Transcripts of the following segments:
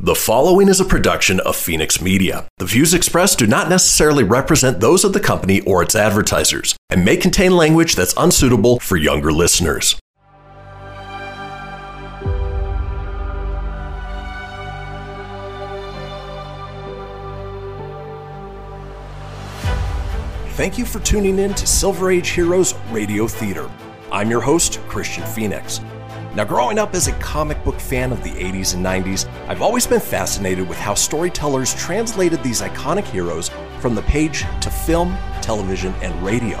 The following is a production of Phoenix Media. The views expressed do not necessarily represent those of the company or its advertisers and may contain language that's unsuitable for younger listeners. Thank you for tuning in to Silver Age Heroes Radio Theater. I'm your host, Christian Phoenix. Now, growing up as a comic book fan of the 80s and 90s, I've always been fascinated with how storytellers translated these iconic heroes from the page to film, television, and radio.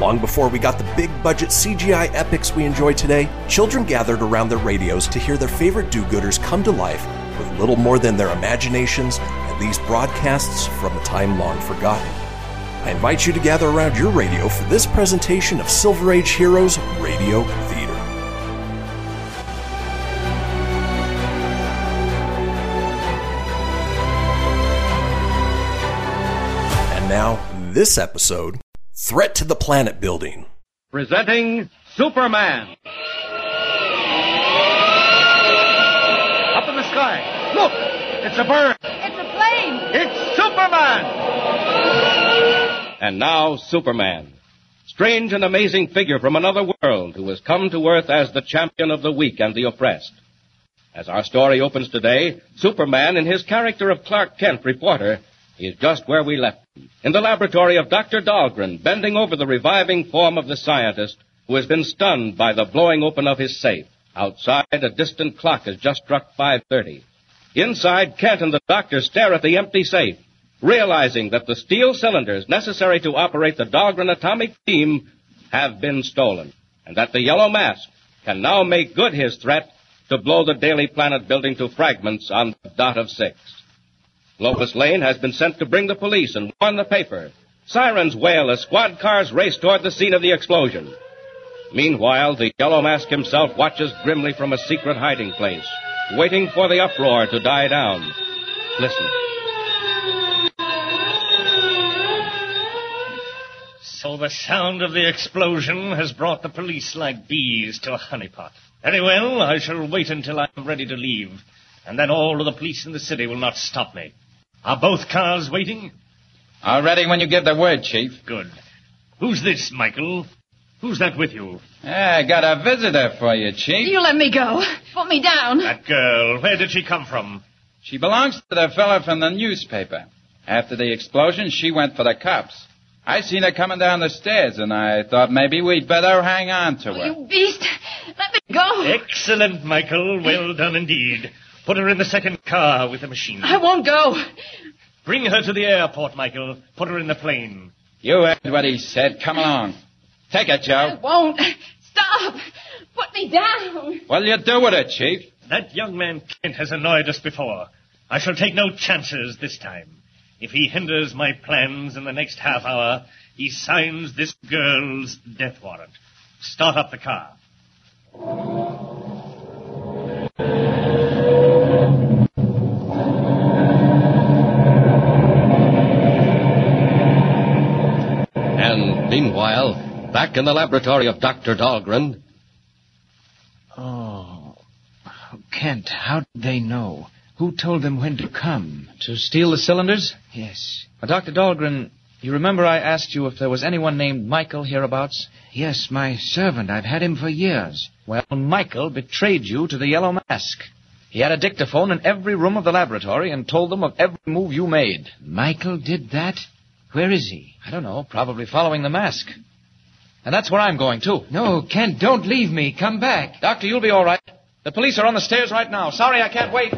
Long before we got the big budget CGI epics we enjoy today, children gathered around their radios to hear their favorite do gooders come to life with little more than their imaginations and these broadcasts from a time long forgotten. I invite you to gather around your radio for this presentation of Silver Age Heroes Radio Theater. Now, this episode Threat to the Planet Building. Presenting Superman. Up in the sky. Look! It's a bird. It's a plane. It's Superman! And now, Superman. Strange and amazing figure from another world who has come to Earth as the champion of the weak and the oppressed. As our story opens today, Superman, in his character of Clark Kent, reporter, is just where we left him. In the laboratory of Dr. Dahlgren, bending over the reviving form of the scientist who has been stunned by the blowing open of his safe. Outside, a distant clock has just struck 5.30. Inside, Kent and the doctor stare at the empty safe, realizing that the steel cylinders necessary to operate the Dahlgren atomic beam have been stolen, and that the Yellow Mask can now make good his threat to blow the Daily Planet building to fragments on the dot of six. Lois Lane has been sent to bring the police and warn the paper. Sirens wail as squad cars race toward the scene of the explosion. Meanwhile, the Yellow Mask himself watches grimly from a secret hiding place, waiting for the uproar to die down. Listen. So the sound of the explosion has brought the police like bees to a honeypot. Very well, I shall wait until I am ready to leave, and then all of the police in the city will not stop me. Are both cars waiting? All ready when you give the word, Chief. Good. Who's this, Michael? Who's that with you? I got a visitor for you, Chief. You let me go. Put me down. That girl. Where did she come from? She belongs to the fella from the newspaper. After the explosion, she went for the cops. I seen her coming down the stairs, and I thought maybe we'd better hang on to her. You beast. Let me go. Excellent, Michael. Well done indeed. Put her in the second car with the machine. I won't go. Bring her to the airport, Michael. Put her in the plane. You heard what he said. Come along. Take it, Joe. I won't. Stop. Put me down. What'll you do with it, Chief? That young man Kent has annoyed us before. I shall take no chances this time. If he hinders my plans in the next half hour, he signs this girl's death warrant. Start up the car. And meanwhile, back in the laboratory of Dr. Dahlgren, Oh. Kent, how did they know? Who told them when to come? To steal the cylinders? Yes. Uh, Dr. Dahlgren, you remember I asked you if there was anyone named Michael hereabouts? Yes, my servant. I've had him for years. Well, Michael betrayed you to the Yellow Mask. He had a dictaphone in every room of the laboratory and told them of every move you made. Michael did that? Where is he? I don't know. Probably following the mask. And that's where I'm going, too. No, Kent, don't leave me. Come back. Doctor, you'll be all right. The police are on the stairs right now. Sorry I can't wait.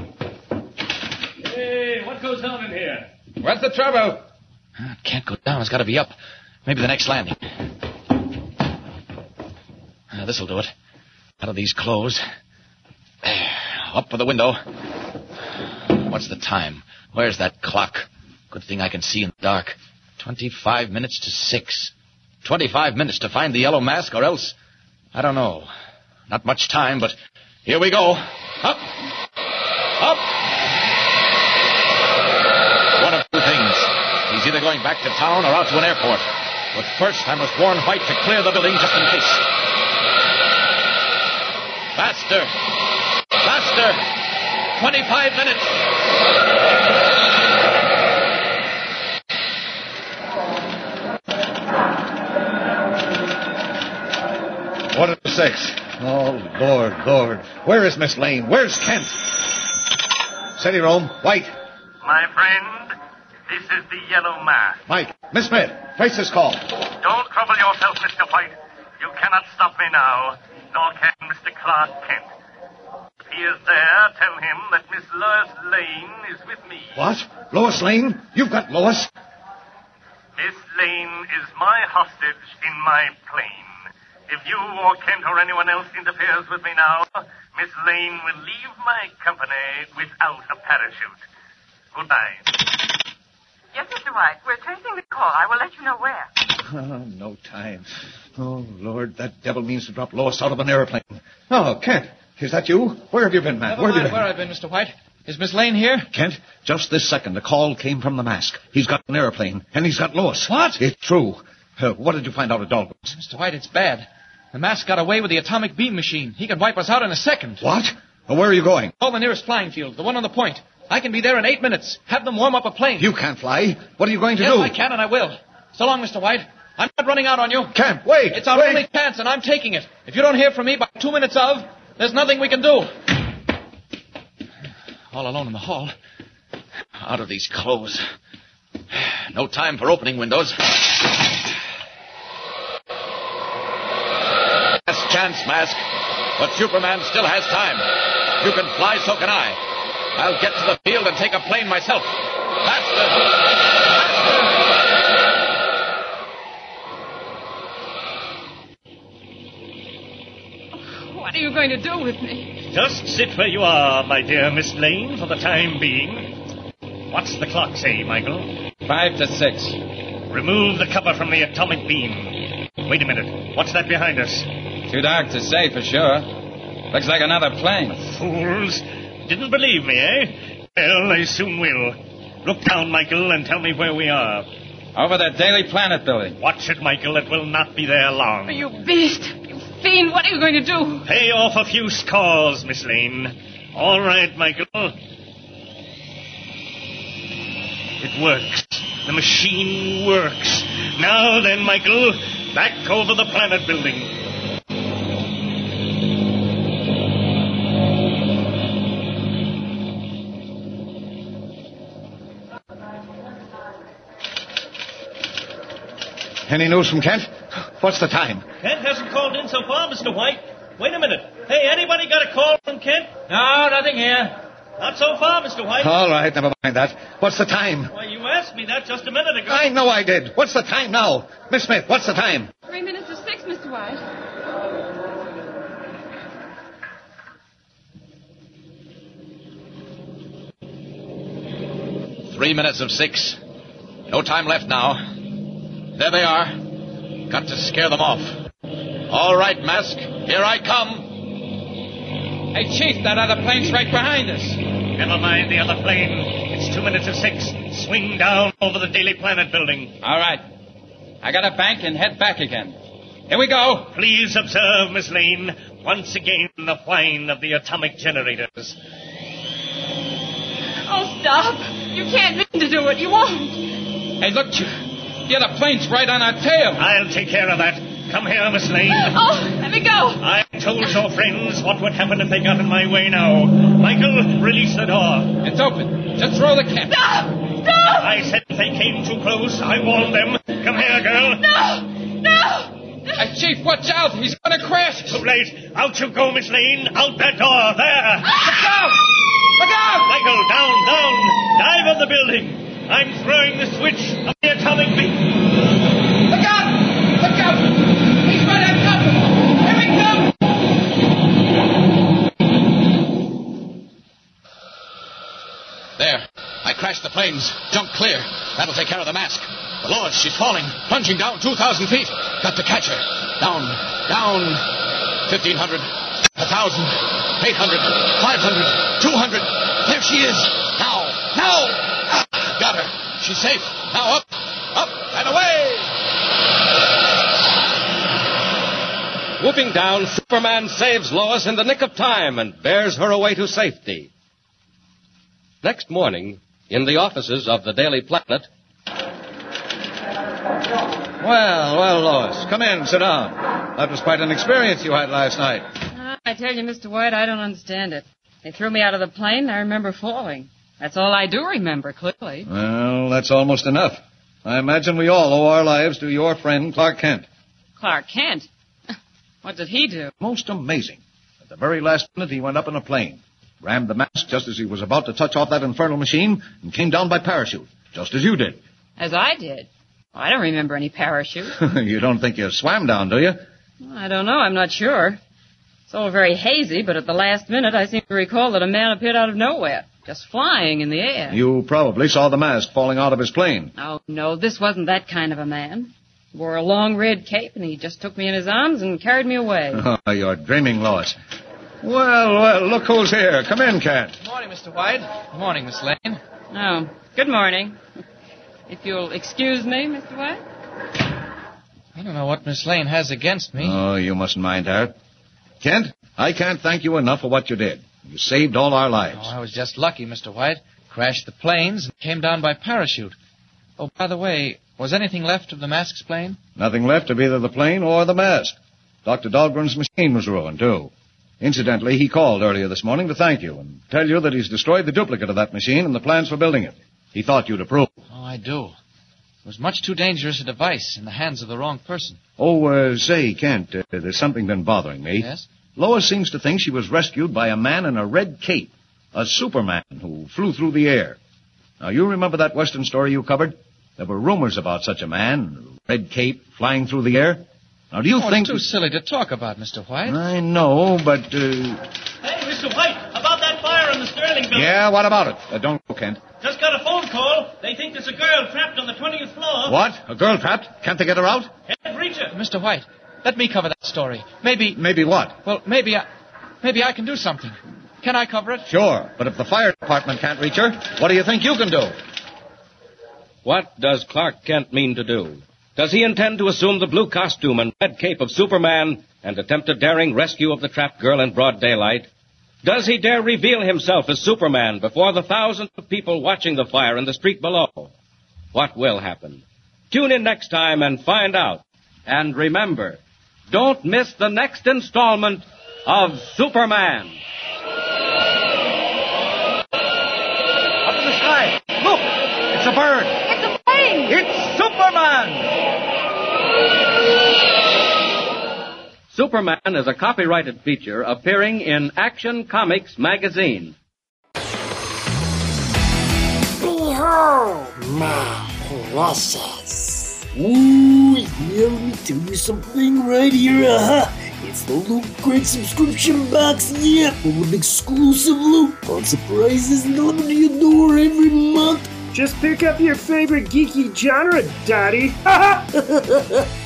Hey, what goes on in here? What's the trouble? It can't go down. It's got to be up. Maybe the next landing. Uh, this'll do it. Out of these clothes. There. Up for the window. What's the time? Where's that clock? Good thing I can see in the dark. Twenty-five minutes to six. Twenty-five minutes to find the yellow mask, or else. I don't know. Not much time, but here we go. Up! Up! One of two things. He's either going back to town or out to an airport. But first, I must warn White to clear the building just in case. Faster! Faster! Twenty-five minutes! Sakes. Oh, Lord, Lord. Where is Miss Lane? Where's Kent? Steady, Rome. White. My friend, this is the Yellow Mask. Mike. Miss Smith. Face this call. Don't trouble yourself, Mr. White. You cannot stop me now, nor can Mr. Clark Kent. If he is there, tell him that Miss Lois Lane is with me. What? Lois Lane? You've got Lois? Miss Lane is my hostage in my plane. If you or Kent or anyone else interferes with me now, Miss Lane will leave my company without a parachute. Goodbye. Yes, Mr. White. We're tracing the call. I will let you know where. Oh, no time. Oh, Lord, that devil means to drop Lois out of an airplane. Oh, Kent, is that you? Where have you been, man? Never where have mind you where been? I've been, Mr. White. Is Miss Lane here? Kent, just this second, a call came from the mask. He's got an airplane, and he's got Lois. What? It's true. Uh, what did you find out at Dahlgren's? Mr. White, it's bad. The mask got away with the atomic beam machine. He can wipe us out in a second. What? Well, where are you going? Call the nearest flying field, the one on the point. I can be there in eight minutes. Have them warm up a plane. You can't fly. What are you going to yes, do? I can, and I will. So long, Mr. White. I'm not running out on you. Kent, wait. It's our wait. only chance, and I'm taking it. If you don't hear from me by two minutes of, there's nothing we can do. All alone in the hall. Out of these clothes. No time for opening windows. Chance, Mask. But Superman still has time. You can fly, so can I. I'll get to the field and take a plane myself. Faster! What are you going to do with me? Just sit where you are, my dear Miss Lane, for the time being. What's the clock say, Michael? Five to six. Remove the cover from the atomic beam. Wait a minute. What's that behind us? Too dark to say for sure. Looks like another plane. Fools. Didn't believe me, eh? Well, they soon will. Look down, Michael, and tell me where we are. Over that Daily Planet building. Watch it, Michael. It will not be there long. You beast! You fiend! What are you going to do? Pay off a few scores, Miss Lane. All right, Michael. It works. The machine works. Now then, Michael, back over the planet building. Any news from Kent? What's the time? Kent hasn't called in so far, Mr. White. Wait a minute. Hey, anybody got a call from Kent? No, nothing here. Not so far, Mr. White. All right, never mind that. What's the time? Why, you asked me that just a minute ago. I know I did. What's the time now? Miss Smith, what's the time? Three minutes to six, Mr. White. Three minutes of six. No time left now. There they are. Got to scare them off. All right, Mask. Here I come. Hey, Chief, that other plane's right behind us. Never mind the other plane. It's two minutes of six. Swing down over the Daily Planet building. All right. I got to bank and head back again. Here we go. Please observe, Miss Lane, once again the whine of the atomic generators. Oh, stop! You can't mean to do it. You won't. Hey, look, Chief. The other plane's right on our tail. I'll take care of that. Come here, Miss Lane. Oh, let me go. I told your friends what would happen if they got in my way now. Michael, release the door. It's open. Just throw the cap. Stop! Stop! I said if they came too close, I warned them. Come here, girl. No! No! Hey, Chief, watch out. He's going to crash. Too late. Out you go, Miss Lane. Out that door. There. Look ah! out! Look out! Michael, down, down. Dive on the building. I'm throwing the switch atomic beam. Look out! Look out! He's right on top of. Here we come! There. I crashed the planes. Jump clear. That'll take care of the mask. The Lois, she's falling. Plunging down 2,000 feet. Got to catch her. Down. Down. 1,500. 1,000. 800. 500. 200. There she is. Now. Now. Ah, got her. She's safe. Now up. Up and away. Whooping down, Superman saves Lois in the nick of time and bears her away to safety. Next morning, in the offices of the Daily Planet, Well, well, Lois, come in, sit down. That was quite an experience you had last night. Ah, I tell you, Mr. White, I don't understand it. They threw me out of the plane, and I remember falling. That's all I do remember, clearly. Well, that's almost enough. I imagine we all owe our lives to your friend, Clark Kent. Clark Kent? What did he do? Most amazing. At the very last minute, he went up in a plane, rammed the mask just as he was about to touch off that infernal machine, and came down by parachute, just as you did. As I did. Oh, I don't remember any parachute. you don't think you swam down, do you? I don't know. I'm not sure. It's all very hazy, but at the last minute, I seem to recall that a man appeared out of nowhere, just flying in the air. You probably saw the mask falling out of his plane. Oh, no, this wasn't that kind of a man. He wore a long red cape, and he just took me in his arms and carried me away. Oh, you're dreaming, Lois. Well, well, look who's here. Come in, Kent. Good morning, Mr. White. Good morning, Miss Lane. Oh, good morning. If you'll excuse me, Mr. White. I don't know what Miss Lane has against me. Oh, you mustn't mind her. Kent, I can't thank you enough for what you did. You saved all our lives. Oh, I was just lucky, Mr. White. Crashed the planes and came down by parachute. Oh, by the way, was anything left of the mask's plane? Nothing left of either the plane or the mask. Dr. Dahlgren's machine was ruined, too. Incidentally, he called earlier this morning to thank you and tell you that he's destroyed the duplicate of that machine and the plans for building it. He thought you'd approve. Oh, I do. It was much too dangerous a device in the hands of the wrong person. Oh, uh, say, Kent, uh, there's something been bothering me. Yes? Lois seems to think she was rescued by a man in a red cape, a Superman who flew through the air. Now, you remember that Western story you covered? There were rumors about such a man, red cape, flying through the air. Now, do you oh, think... It's too silly to talk about, Mr. White. I know, but, uh... Hey, Mr. White, about that fire in the Sterling building. Yeah, what about it? Uh, don't go, Kent. Just got a phone call. They think there's a girl trapped on the 20th floor. What? A girl trapped? Can't they get her out? Can't reach her. Mr. White, let me cover that story. Maybe, Maybe what? well, maybe I, maybe I can do something. Can I cover it? Sure, but if the fire department can't reach her, what do you think you can do? What does Clark Kent mean to do? Does he intend to assume the blue costume and red cape of Superman and attempt a daring rescue of the trapped girl in broad daylight? Does he dare reveal himself as Superman before the thousands of people watching the fire in the street below? What will happen? Tune in next time and find out. And remember, don't miss the next installment of Superman. Up in the sky. Look! It's a bird. It's a plane! It's Superman! Superman is a copyrighted feature appearing in Action Comics magazine. Behold, my precious. Ooh, yeah, let me tell you something right here. Uh-huh. It's the Loot Crate subscription box, yeah, full of exclusive loot, fun surprises delivered to your door every month. Just pick up your favorite geeky genre, Daddy.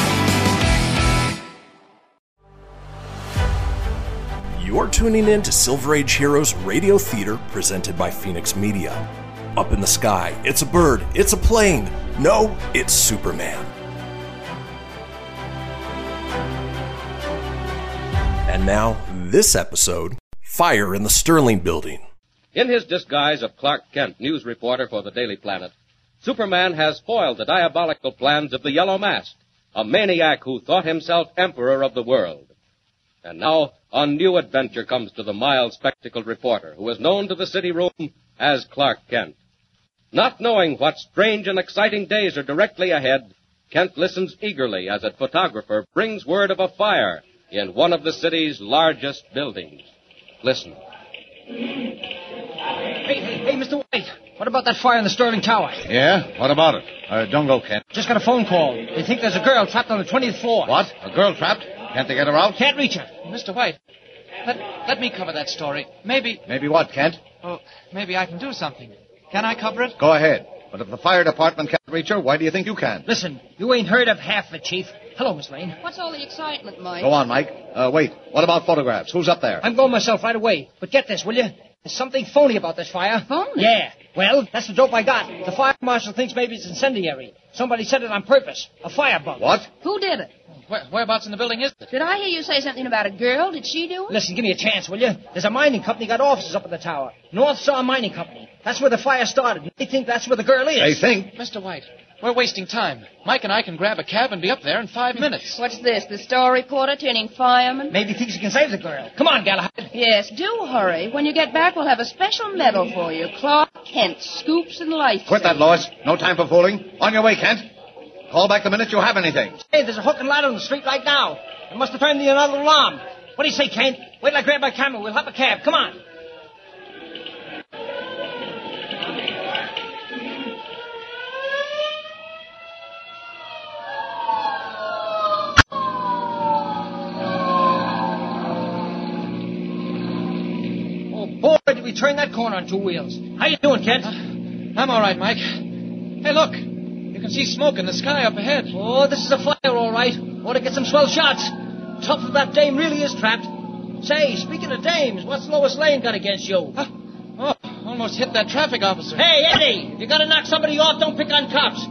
You're tuning in to Silver Age Heroes Radio Theater presented by Phoenix Media. Up in the sky, it's a bird, it's a plane. No, it's Superman. And now, this episode Fire in the Sterling Building. In his disguise of Clark Kent, news reporter for the Daily Planet, Superman has foiled the diabolical plans of the Yellow Mask, a maniac who thought himself emperor of the world. And now, a new adventure comes to the mild spectacled reporter, who is known to the city room as Clark Kent. Not knowing what strange and exciting days are directly ahead, Kent listens eagerly as a photographer brings word of a fire in one of the city's largest buildings. Listen. Hey, hey, hey, Mr. White. What about that fire in the Sterling Tower? Yeah? What about it? Uh, don't go, Kent. Just got a phone call. They think there's a girl trapped on the 20th floor. What? A girl trapped? Can't they get her out? Can't reach her. Mr. White, let, let me cover that story. Maybe, Maybe what, Kent? oh, maybe I can do something. Can I cover it? Go ahead. But if the fire department can't reach her, why do you think you can? Listen, you ain't heard of half of it, Chief. Hello, Miss Lane. What's all the excitement, Mike? Go on, Mike. Uh, wait. What about photographs? Who's up there? I'm going myself right away. But get this, will you? There's something phony about this fire. Phony? Yeah. Well, that's the dope I got. The fire marshal thinks maybe it's incendiary. Somebody set it on purpose. A firebug. What? Who did it? Where, whereabouts in the building is it? Did I hear you say something about a girl? Did she do it? Listen, give me a chance, will you? There's a mining company got offices up in the tower. North Star Mining Company. That's where the fire started. They think that's where the girl is. They think? Mr. White, we're wasting time. Mike and I can grab a cab and be up there in five hmm. minutes. What's this? The star reporter turning fireman? Maybe thinks he can save the girl. Come on, Galahad. Yes, do hurry. When you get back, we'll have a special medal for you. Clark Kent, Scoops and Life. Quit that, Lois. No time for fooling. On your way, Kent. Call back the minute you have anything. Hey, there's a hook and ladder on the street right now. It must have turned the another alarm. What do you say, Kent? Wait till I grab my camera. We'll hop a cab. Come on. We turn that corner on two wheels. How you doing, Kent? I'm all right, Mike. Hey, look. You can see smoke in the sky up ahead. Oh, this is a fire, all right. Ought to get some swell shots. Tough of that dame really is trapped. Say, speaking of dames, what's Lois Lane got against you? Oh, almost hit that traffic officer. Hey, Eddie, if you gotta knock somebody off, don't pick on cops.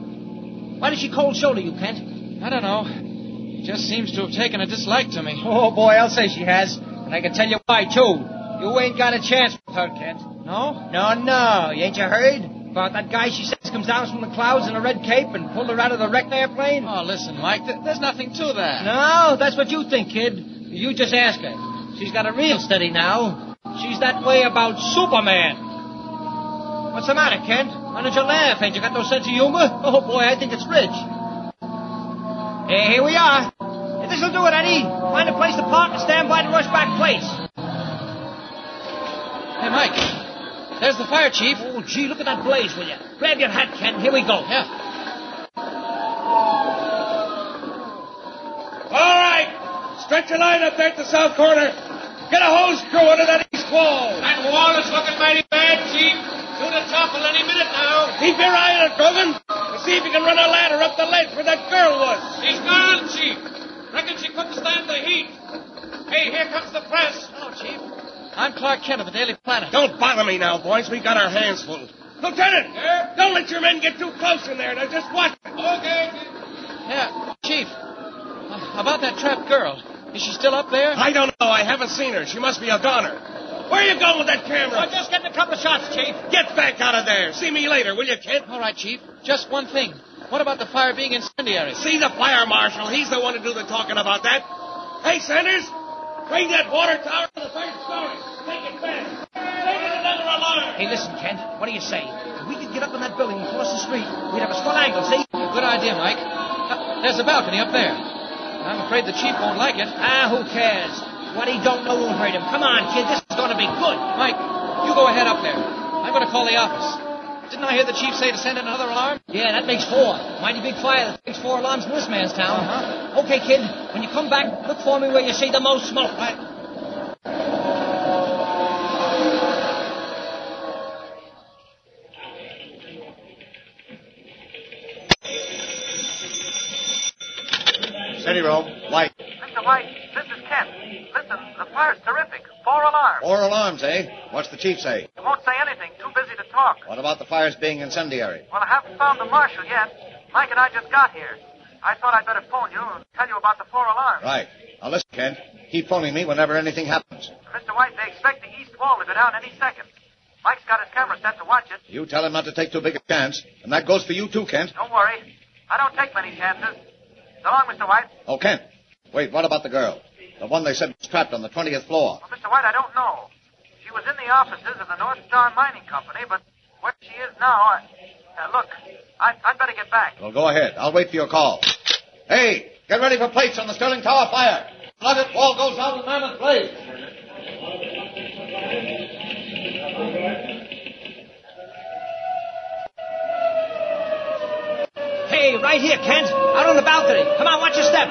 Why did she cold shoulder you, Kent? I don't know. She just seems to have taken a dislike to me. Oh, boy, I'll say she has. And I can tell you why, too. You ain't got a chance with her, Kent. No? No, no. You ain't you heard? About that guy she says comes down from the clouds in a red cape and pulled her out of the wrecked airplane? Oh, listen, Mike, th- there's nothing to that. No, that's what you think, kid. You just ask her. She's got a real steady now. She's that way about Superman. What's the matter, Kent? Why don't you laugh? Ain't you got no sense of humor? Oh, boy, I think it's rich. Hey, here we are. Hey, this'll do it, Eddie. Find a place to park and stand by the rushback place. Hey, Mike. There's the fire chief. Oh, gee, look at that blaze, will you? Grab your hat, Ken. Here we go. Yeah. All right. Stretch your line up there at the south corner. Get a hose crew under that east wall. That wall is looking mighty bad, Chief. To topple any minute now. Keep your eye on it, Grogan. See if you can run a ladder up the ledge where that girl was. She's gone, Chief. Reckon she couldn't stand the heat. Hey, here comes the press. Hello, Chief. I'm Clark Kent of the Daily Planet. Don't bother me now, boys. We got our hands full. Lieutenant! Yeah? Don't let your men get too close in there. Now just watch. Okay. Yeah, Chief. Uh, about that trapped girl. Is she still up there? I don't know. I haven't seen her. She must be a goner. Where are you going with that camera? I'm just getting a couple of shots, Chief. Get back out of there. See me later, will you, Kent? All right, Chief. Just one thing. What about the fire being incendiary? See the fire marshal. He's the one to do the talking about that. Hey, Sanders, bring that water tower to the third story. Take it fast. Take it another alarm. Hey, listen, Kent. What do you say? If we could get up on that building across the street, we'd have a swell angle, see? Good idea, Mike. Uh, there's a balcony up there. I'm afraid the chief won't like it. Ah, who cares? What he don't know won't hurt him. Come on, kid. This is going to be good. Mike, you go ahead up there. I'm going to call the office. Didn't I hear the chief say to send in another alarm? Yeah, that makes four. Mighty big fire that makes four alarms in this man's town. Uh-huh. Okay, kid. When you come back, look for me where you see the most smoke. Right. Four alarms. Eh? What's the chief say? He won't say anything. Too busy to talk. What about the fires being incendiary? Well, I haven't found the marshal yet. Mike and I just got here. I thought I'd better phone you and tell you about the four alarms. Right. Now listen, Kent. Keep phoning me whenever anything happens. Mr. White, they expect the east wall to go down any second. Mike's got his camera set to watch it. You tell him not to take too big a chance. And that goes for you too, Kent. Don't worry. I don't take many chances. So long, Mr. White. Oh, Kent. Wait, what about the girl? The one they said was trapped on the 20th floor. Well, Mr. White, I don't know. She was in the offices of the North Star Mining Company, but where she is now, I... Uh, look, I, I'd better get back. Well, go ahead. I'll wait for your call. Hey, get ready for plates on the Sterling Tower fire. Flood it, wall goes out with mammoth blaze. Hey, right here, Kent. Out on the balcony. Come on, watch your step.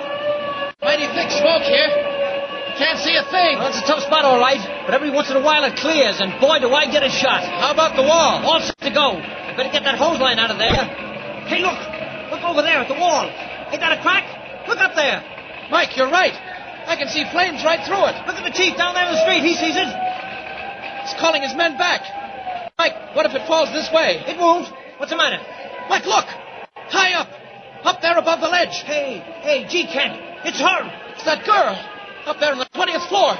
Mighty thick smoke here. Can't see a thing. Well, it's a tough spot, all right. But every once in a while it clears, and boy, do I get a shot. How about the wall? All set to go. The Better get that hose line out of there. Hey, look! Look over there at the wall. Ain't that a crack? Look up there. Mike, you're right. I can see flames right through it. Look at the chief down there in the street. He sees it. He's calling his men back. Mike, what if it falls this way? It won't. What's the matter? Mike, look! High up! Up there above the ledge. Hey, hey, gee, Kent. It's her. It's that girl. Up there on the 20th floor.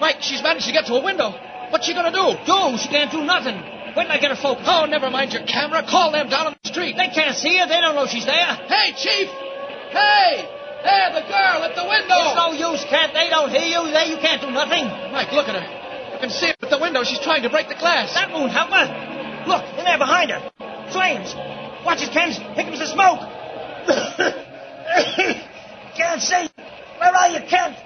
Mike, she's managed to get to a window. What's she gonna do? Do? She can't do nothing. Wait till I get her focused. Oh, never mind your camera. Call them down on the street. They can't see her. They don't know she's there. Hey, Chief! Hey! There, the girl at the window! It's no use, Kent. They don't hear you. They, you can't do nothing. Mike, look at her. You can see her at the window. She's trying to break the glass. That won't help her. Look, in there behind her. Flames. Watch it, Kent. Here comes the smoke. can't see. Where are you, Kent?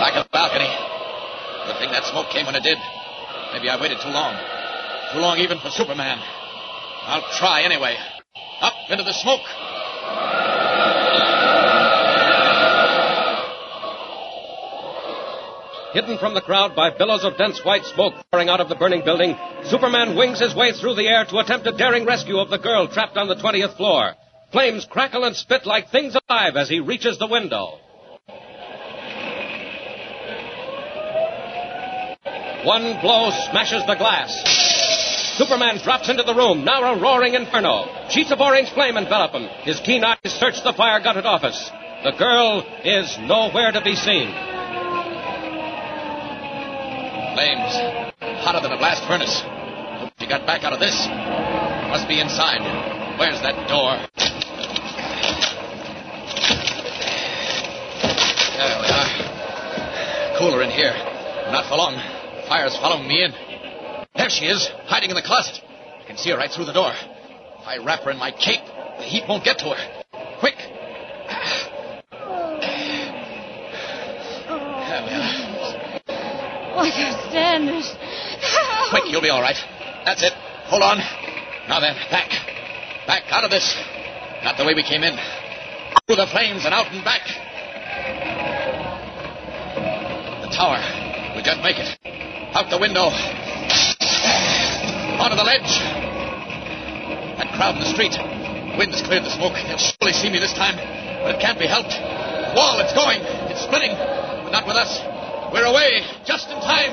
Back of the balcony. Good thing that smoke came when it did. Maybe I waited too long. Too long even for Superman. I'll try anyway. Up into the smoke. Hidden from the crowd by billows of dense white smoke pouring out of the burning building, Superman wings his way through the air to attempt a daring rescue of the girl trapped on the 20th floor. Flames crackle and spit like things alive as he reaches the window. One blow smashes the glass. Superman drops into the room, now a roaring inferno. Sheets of orange flame envelop him. His keen eyes search the fire gutted office. The girl is nowhere to be seen. Flames. Hotter than a blast furnace. Hope she got back out of this. Must be inside. Where's that door? There we are. Cooler in here. Not for long. Fire's following me in. There she is, hiding in the closet. I can see her right through the door. If I wrap her in my cape, the heat won't get to her. Quick. There we are. Oh, I can't stand this. Quick, you'll be all right. That's it. Hold on. Now then, back. Back out of this. Not the way we came in. Through the flames and out and back. The tower. We just make it. Out the window. Onto the ledge. That crowd in the street. Wind has cleared the smoke. They'll surely see me this time. But it can't be helped. Wall, it's going. It's splitting. But not with us. We're away. Just in time.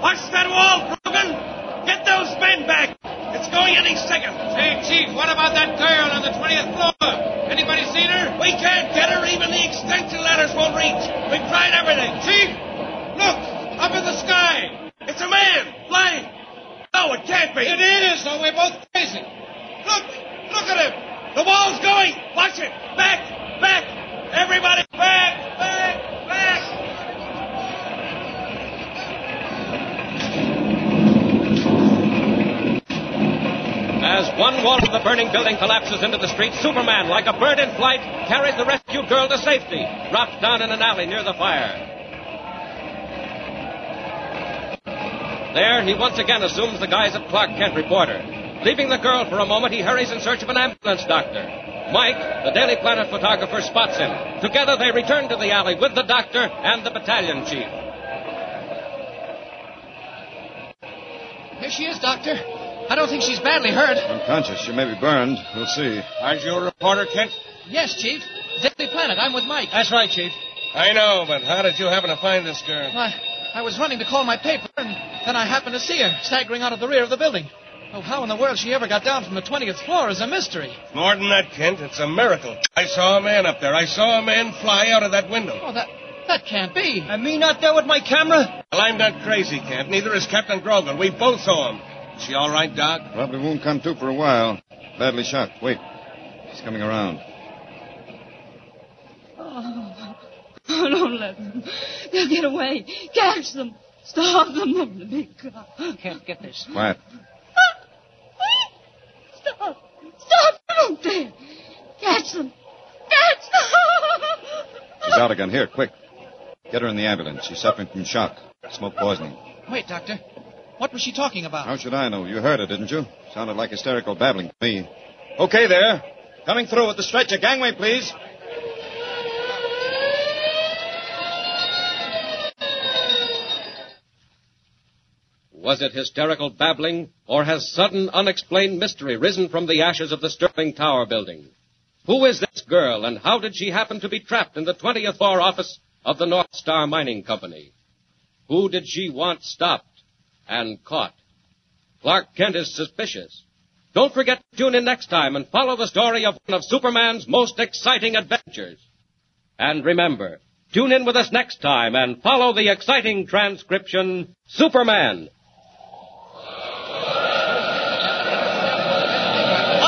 Watch that wall, Grogan! Get those men back! It's going any second. Hey, Chief, what about that girl on the 20th floor? Anybody seen her? We can't get her. Even the extension ladders won't reach. We've tried everything. Chief, look! Up in the sky! It's a man flying. No, it can't be. It is, so we're both crazy. Look! Look at him! The wall's going. Watch it. Back, back. Everybody, back, back, back. As one wall of the burning building collapses into the street, Superman, like a bird in flight, carries the rescued girl to safety, drops down in an alley near the fire. There, he once again assumes the guise of Clark Kent reporter. Leaving the girl for a moment, he hurries in search of an ambulance doctor. Mike, the Daily Planet photographer, spots him. Together, they return to the alley with the doctor and the battalion chief. Here she is, Doctor. I don't think she's badly hurt. Unconscious. She may be burned. We'll see. Aren't you a reporter, Kent? Yes, Chief. Daily Planet. I'm with Mike. That's right, Chief. I know, but how did you happen to find this girl? I, I was running to call my paper, and then I happened to see her staggering out of the rear of the building. Oh, how in the world she ever got down from the 20th floor is a mystery. More than that, Kent. It's a miracle. I saw a man up there. I saw a man fly out of that window. Oh, that that can't be. And me not there with my camera? Well, I'm not crazy, Kent. Neither is Captain Grogan. We both saw him. Is she all right, Doc? Probably won't come to for a while. Badly shot. Wait. He's coming around. Oh, oh, don't let them. They'll get away. Catch them. Stop them from the big car. Can't get this. Quiet. Stop. Stop them out there. Catch them. Catch them. She's out again. Here, quick. Get her in the ambulance. She's suffering from shock. Smoke poisoning. Wait, Doctor. What was she talking about? How should I know? You heard her, didn't you? Sounded like hysterical babbling to me. Okay, there. Coming through with the stretcher. Gangway, please. Was it hysterical babbling, or has sudden unexplained mystery risen from the ashes of the Sterling Tower building? Who is this girl, and how did she happen to be trapped in the 20th floor office of the North Star Mining Company? Who did she want stopped and caught? Clark Kent is suspicious. Don't forget to tune in next time and follow the story of one of Superman's most exciting adventures. And remember, tune in with us next time and follow the exciting transcription, Superman.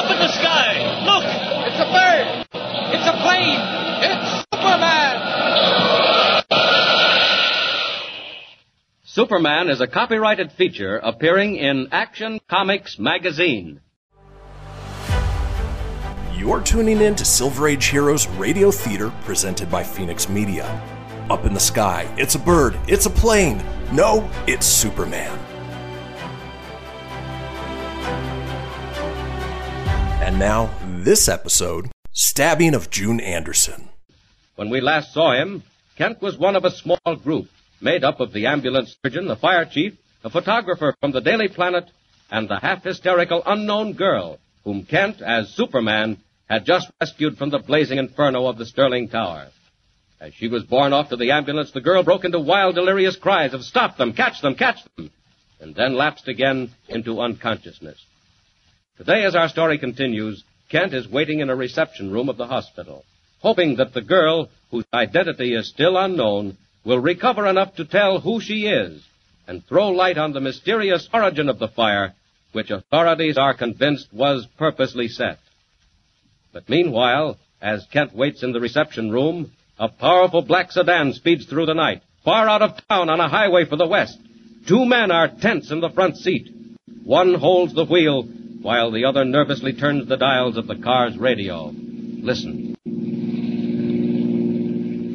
Up in the sky! Look! It's a bird! It's a plane! It's Superman! Superman is a copyrighted feature appearing in Action Comics magazine. You're tuning in to Silver Age Heroes Radio Theater presented by Phoenix Media. Up in the sky, it's a bird, it's a plane. No, it's Superman. And now, this episode Stabbing of June Anderson. When we last saw him, Kent was one of a small group made up of the ambulance surgeon, the fire chief, a photographer from the Daily Planet, and the half hysterical unknown girl whom Kent, as Superman, had just rescued from the blazing inferno of the Sterling Tower. As she was borne off to the ambulance, the girl broke into wild, delirious cries of stop them, catch them, catch them, and then lapsed again into unconsciousness. Today, as our story continues, Kent is waiting in a reception room of the hospital, hoping that the girl, whose identity is still unknown, will recover enough to tell who she is and throw light on the mysterious origin of the fire, which authorities are convinced was purposely set. But meanwhile, as Kent waits in the reception room, a powerful black sedan speeds through the night, far out of town on a highway for the west. Two men are tense in the front seat. One holds the wheel, while the other nervously turns the dials of the car's radio. Listen.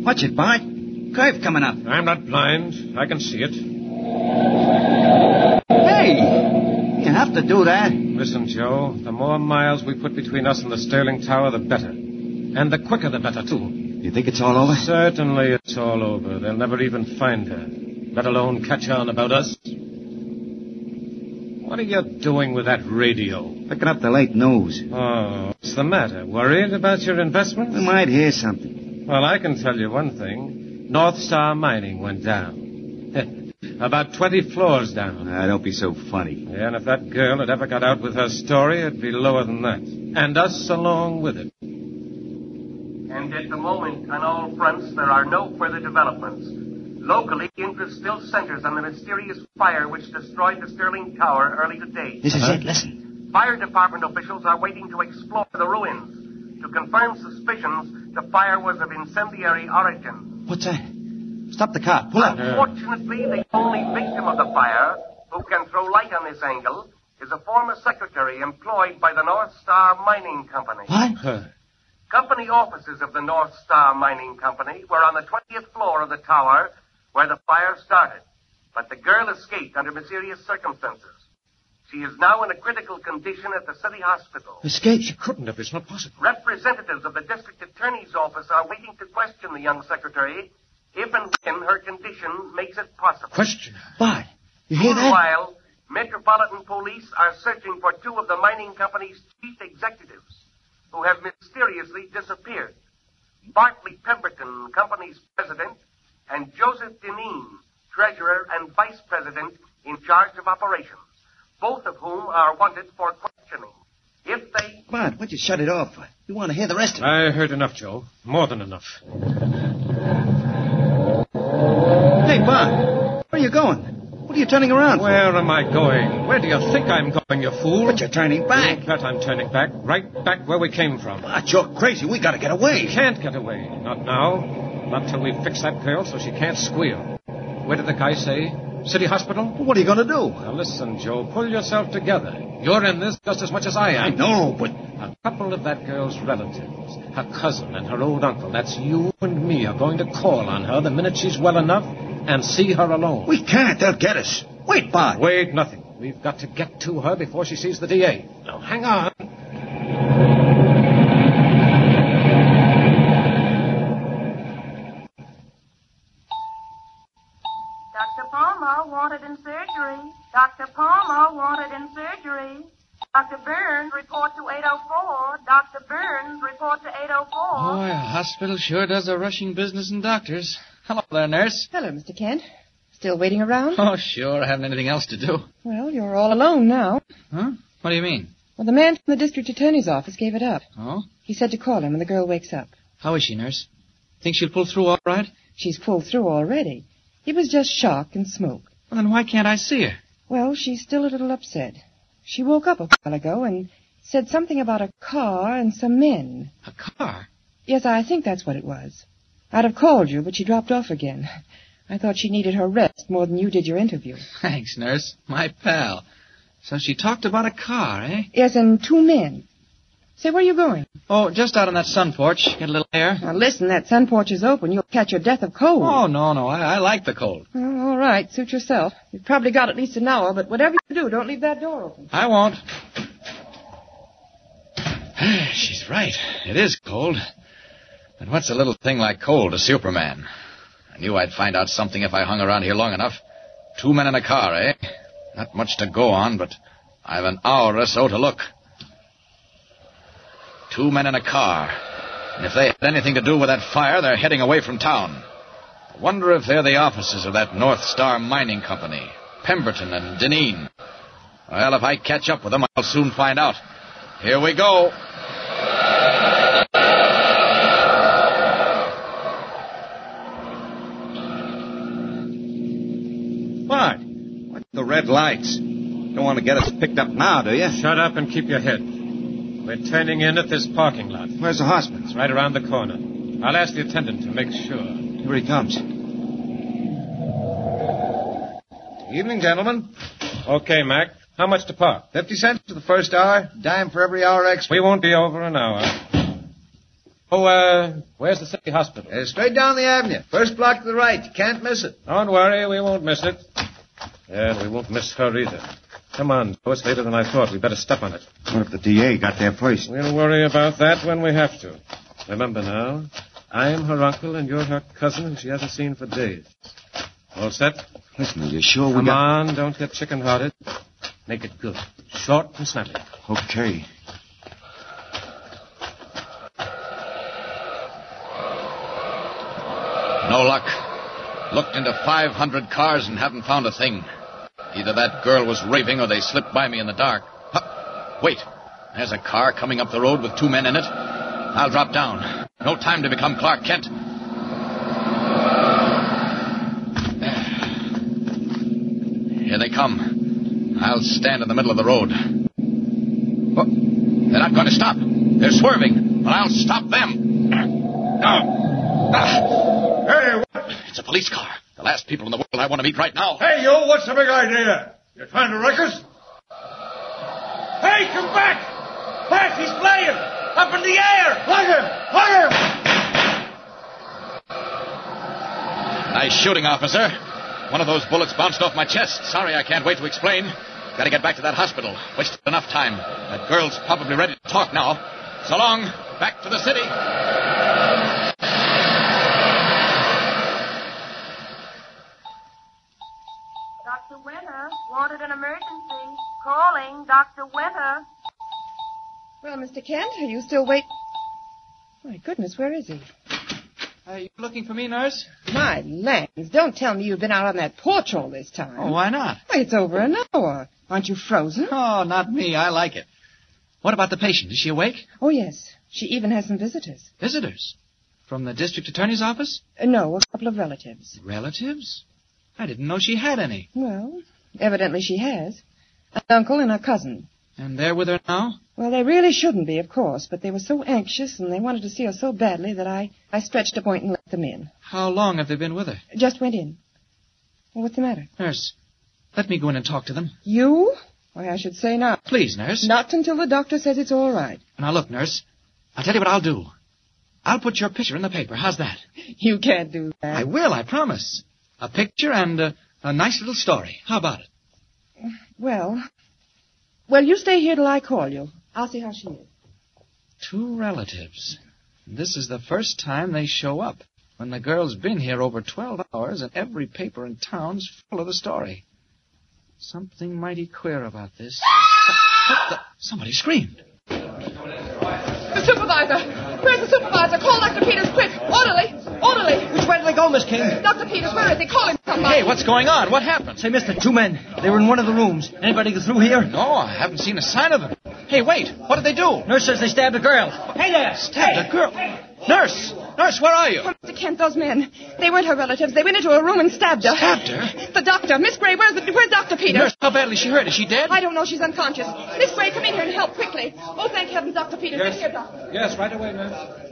Watch it, Bart. Curve coming up. I'm not blind. I can see it. Hey! You have to do that. Listen, Joe. The more miles we put between us and the Sterling Tower, the better. And the quicker, the better, too. You think it's all over? Certainly it's all over. They'll never even find her, let alone catch on about us. What are you doing with that radio? Picking up the late news. Oh, what's the matter? Worried about your investment? We might hear something. Well, I can tell you one thing. North Star Mining went down. About 20 floors down. Ah, don't be so funny. Yeah, and if that girl had ever got out with her story, it'd be lower than that. And us along with it. And at the moment, on all fronts, there are no further developments. Locally, interest still centers on the mysterious fire which destroyed the Sterling Tower early today. This is it. Listen. Fire department officials are waiting to explore the ruins. To confirm suspicions, the fire was of incendiary origin. What's that? Stop the car. Pull up. Unfortunately, the only victim of the fire who can throw light on this angle is a former secretary employed by the North Star Mining Company. What? Company offices of the North Star Mining Company were on the 20th floor of the tower where the fire started. But the girl escaped under mysterious circumstances. She is now in a critical condition at the city hospital. Escape? She couldn't have. It's not possible. Representatives of the district attorney's office are waiting to question the young secretary if and when her condition makes it possible. Question. Bart, you hear that? Meanwhile, Metropolitan Police are searching for two of the mining company's chief executives who have mysteriously disappeared. Bartley Pemberton, company's president, and Joseph Deneen, treasurer and vice president in charge of operations, both of whom are wanted for questioning. If they... Bart, why'd you shut it off? We want to hear the rest of it. I heard enough, Joe. More than enough. Hey, Bart, where are you going? What are you turning around for? Where am I going? Where do you think I'm going, you fool? But you're turning back. You bet I'm turning back. Right back where we came from. Bart, you're crazy. We gotta get away. We can't get away. Not now. Not till we fix that girl so she can't squeal. Where did the guy say? City Hospital? What are you gonna do? Now listen, Joe. Pull yourself together. You're in this just as much as I am. I know, but... A couple of that girl's relatives, her cousin and her old uncle, that's you and me, are going to call on her the minute she's well enough and see her alone. We can't. They'll get us. Wait, Bart. Wait, nothing. We've got to get to her before she sees the DA. Now, hang on. Burns, report to 804. Dr. Burns, report to 804. Boy, a hospital sure does a rushing business in doctors. Hello there, nurse. Hello, Mr. Kent. Still waiting around? Oh, sure. I haven't anything else to do. Well, you're all alone now. Huh? What do you mean? Well, the man from the district attorney's office gave it up. Oh? He said to call him when the girl wakes up. How is she, nurse? Think she'll pull through all right? She's pulled through already. It was just shock and smoke. Well, then why can't I see her? Well, she's still a little upset. She woke up a while ago and said something about a car and some men. A car? Yes, I think that's what it was. I'd have called you, but she dropped off again. I thought she needed her rest more than you did your interview. Thanks, nurse. My pal. So she talked about a car, eh? Yes, and two men. Say, where are you going? Oh, just out on that sun porch. Get a little air. Now, listen, that sun porch is open. You'll catch your death of cold. Oh, no, no. I, I like the cold. Well, all right. Suit yourself. You've probably got at least an hour, but whatever you do, don't leave that door open. I won't. She's right. It is cold. But what's a little thing like cold to Superman? I knew I'd find out something if I hung around here long enough. Two men in a car, eh? Not much to go on, but I've an hour or so to look. Two men in a car. And if they had anything to do with that fire, they're heading away from town. I wonder if they're the officers of that North Star Mining Company, Pemberton and Deneen. Well, if I catch up with them, I'll soon find out. Here we go. What? What the red lights? Don't want to get us picked up now, do you? Shut up and keep your head. We're turning in at this parking lot. Where's the hospital? It's right around the corner. I'll ask the attendant to make sure. Here he comes. Evening, gentlemen. Okay, Mac. How much to park? Fifty cents for the first hour, dime for every hour extra. We won't be over an hour. Oh, uh, where's the city hospital? Uh, straight down the avenue. First block to the right. You can't miss it. Don't worry, we won't miss it. Yeah, we won't miss her either. Come on, Joe, it's later than I thought. We better step on it. What if the DA got there first? We'll worry about that when we have to. Remember now, I'm her uncle and you're her cousin who she hasn't seen for days. All set? Listen, are you sure we Come got... on, don't get chicken-hearted. Make it good. Short and snappy. Okay. No luck. Looked into 500 cars and haven't found a thing. Either that girl was raving or they slipped by me in the dark. Wait. There's a car coming up the road with two men in it. I'll drop down. No time to become Clark Kent. Here they come. I'll stand in the middle of the road. Oh, they're not going to stop. They're swerving, but I'll stop them. Ah. Hey, what? It's a police car. The last people in the world I want to meet right now. Hey, you, what's the big idea? You're trying to wreck us? Hey, come back! Back, he's flying! Up in the air! Plug him! Plug him! Nice shooting, officer. One of those bullets bounced off my chest. Sorry, I can't wait to explain. Gotta get back to that hospital. Wasted enough time. That girl's probably ready to talk now. So long. Back to the city. Mr. Kent, are you still wait? My goodness, where is he? Are you looking for me, nurse? My lands, don't tell me you've been out on that porch all this time. Oh, why not? Why, it's over an hour. Aren't you frozen? Oh, not me. I like it. What about the patient? Is she awake? Oh, yes. She even has some visitors. Visitors? From the district attorney's office? Uh, no, a couple of relatives. Relatives? I didn't know she had any. Well, evidently she has. An uncle and a cousin. And they're with her now? Well, they really shouldn't be, of course, but they were so anxious and they wanted to see her so badly that I, I stretched a point and let them in. How long have they been with her? Just went in. Well, what's the matter? Nurse, let me go in and talk to them. You? Why, I should say not. Please, nurse. Not until the doctor says it's all right. Now, look, nurse. I'll tell you what I'll do. I'll put your picture in the paper. How's that? You can't do that. I will, I promise. A picture and a, a nice little story. How about it? Well, well, you stay here till I call you. I'll see how she is. Two relatives. This is the first time they show up. When the girl's been here over 12 hours and every paper in town's full of the story. Something mighty queer about this. what the? Somebody screamed. The supervisor! Where's the supervisor? Call Dr. Peters quick! Orderly! Orderly! Which way did they go, Miss King? Dr. Peters, where is he? Call him somebody! Hey, what's going on? What happened? Say, mister, two men. They were in one of the rooms. Anybody get through here? No, I haven't seen a sign of them. Hey, wait. What did they do? Nurse says they stabbed a girl. Hey there! Stabbed a girl? Nurse! Nurse, where are you? Oh, Mr. Kent, those men. They weren't her relatives. They went into her room and stabbed her. Stabbed her? The doctor. Miss Gray, where's, the, where's Dr. Peters? Nurse, how badly is she hurt? Is she dead? I don't know. She's unconscious. Miss Gray, come in here and help quickly. Oh, thank heavens, Dr. Peters. Yes. Here, doctor. Yes, right away, nurse.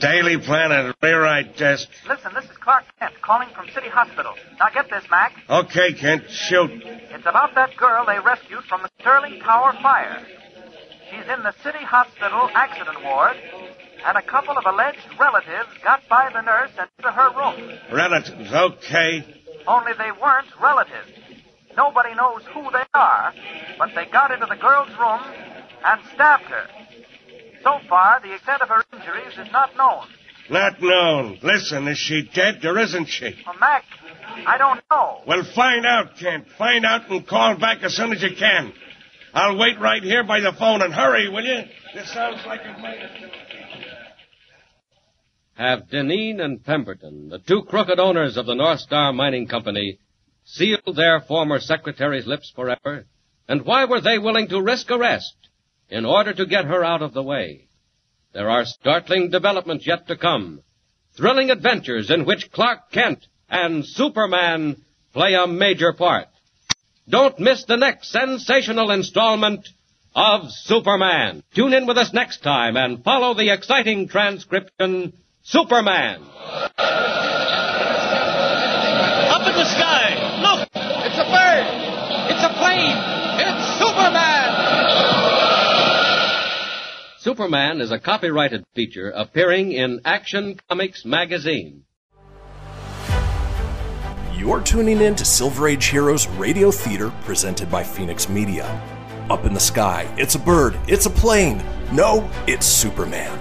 Daily Planet, rewrite desk. Listen, this is Clark Kent calling from City Hospital. Now get this, Mac. Okay, Kent, shoot. It's about that girl they rescued from the Sterling Tower fire. She's in the City Hospital accident ward, and a couple of alleged relatives got by the nurse and into her room. Relatives, okay. Only they weren't relatives. Nobody knows who they are, but they got into the girl's room and stabbed her. So far, the extent of her injuries is not known. Not known. Listen, is she dead or isn't she? Well, Mac, I don't know. Well, find out, Kent. Find out and call back as soon as you can. I'll wait right here by the phone and hurry, will you? This sounds like it might. Have Deneen and Pemberton, the two crooked owners of the North Star Mining Company, sealed their former secretary's lips forever? And why were they willing to risk arrest in order to get her out of the way? There are startling developments yet to come. Thrilling adventures in which Clark Kent and Superman play a major part. Don't miss the next sensational installment of Superman. Tune in with us next time and follow the exciting transcription Superman. Up in the sky! Look! It's a bird! It's a plane! It's Superman! Superman is a copyrighted feature appearing in Action Comics magazine. You're tuning in to Silver Age Heroes Radio Theater presented by Phoenix Media. Up in the sky, it's a bird, it's a plane. No, it's Superman.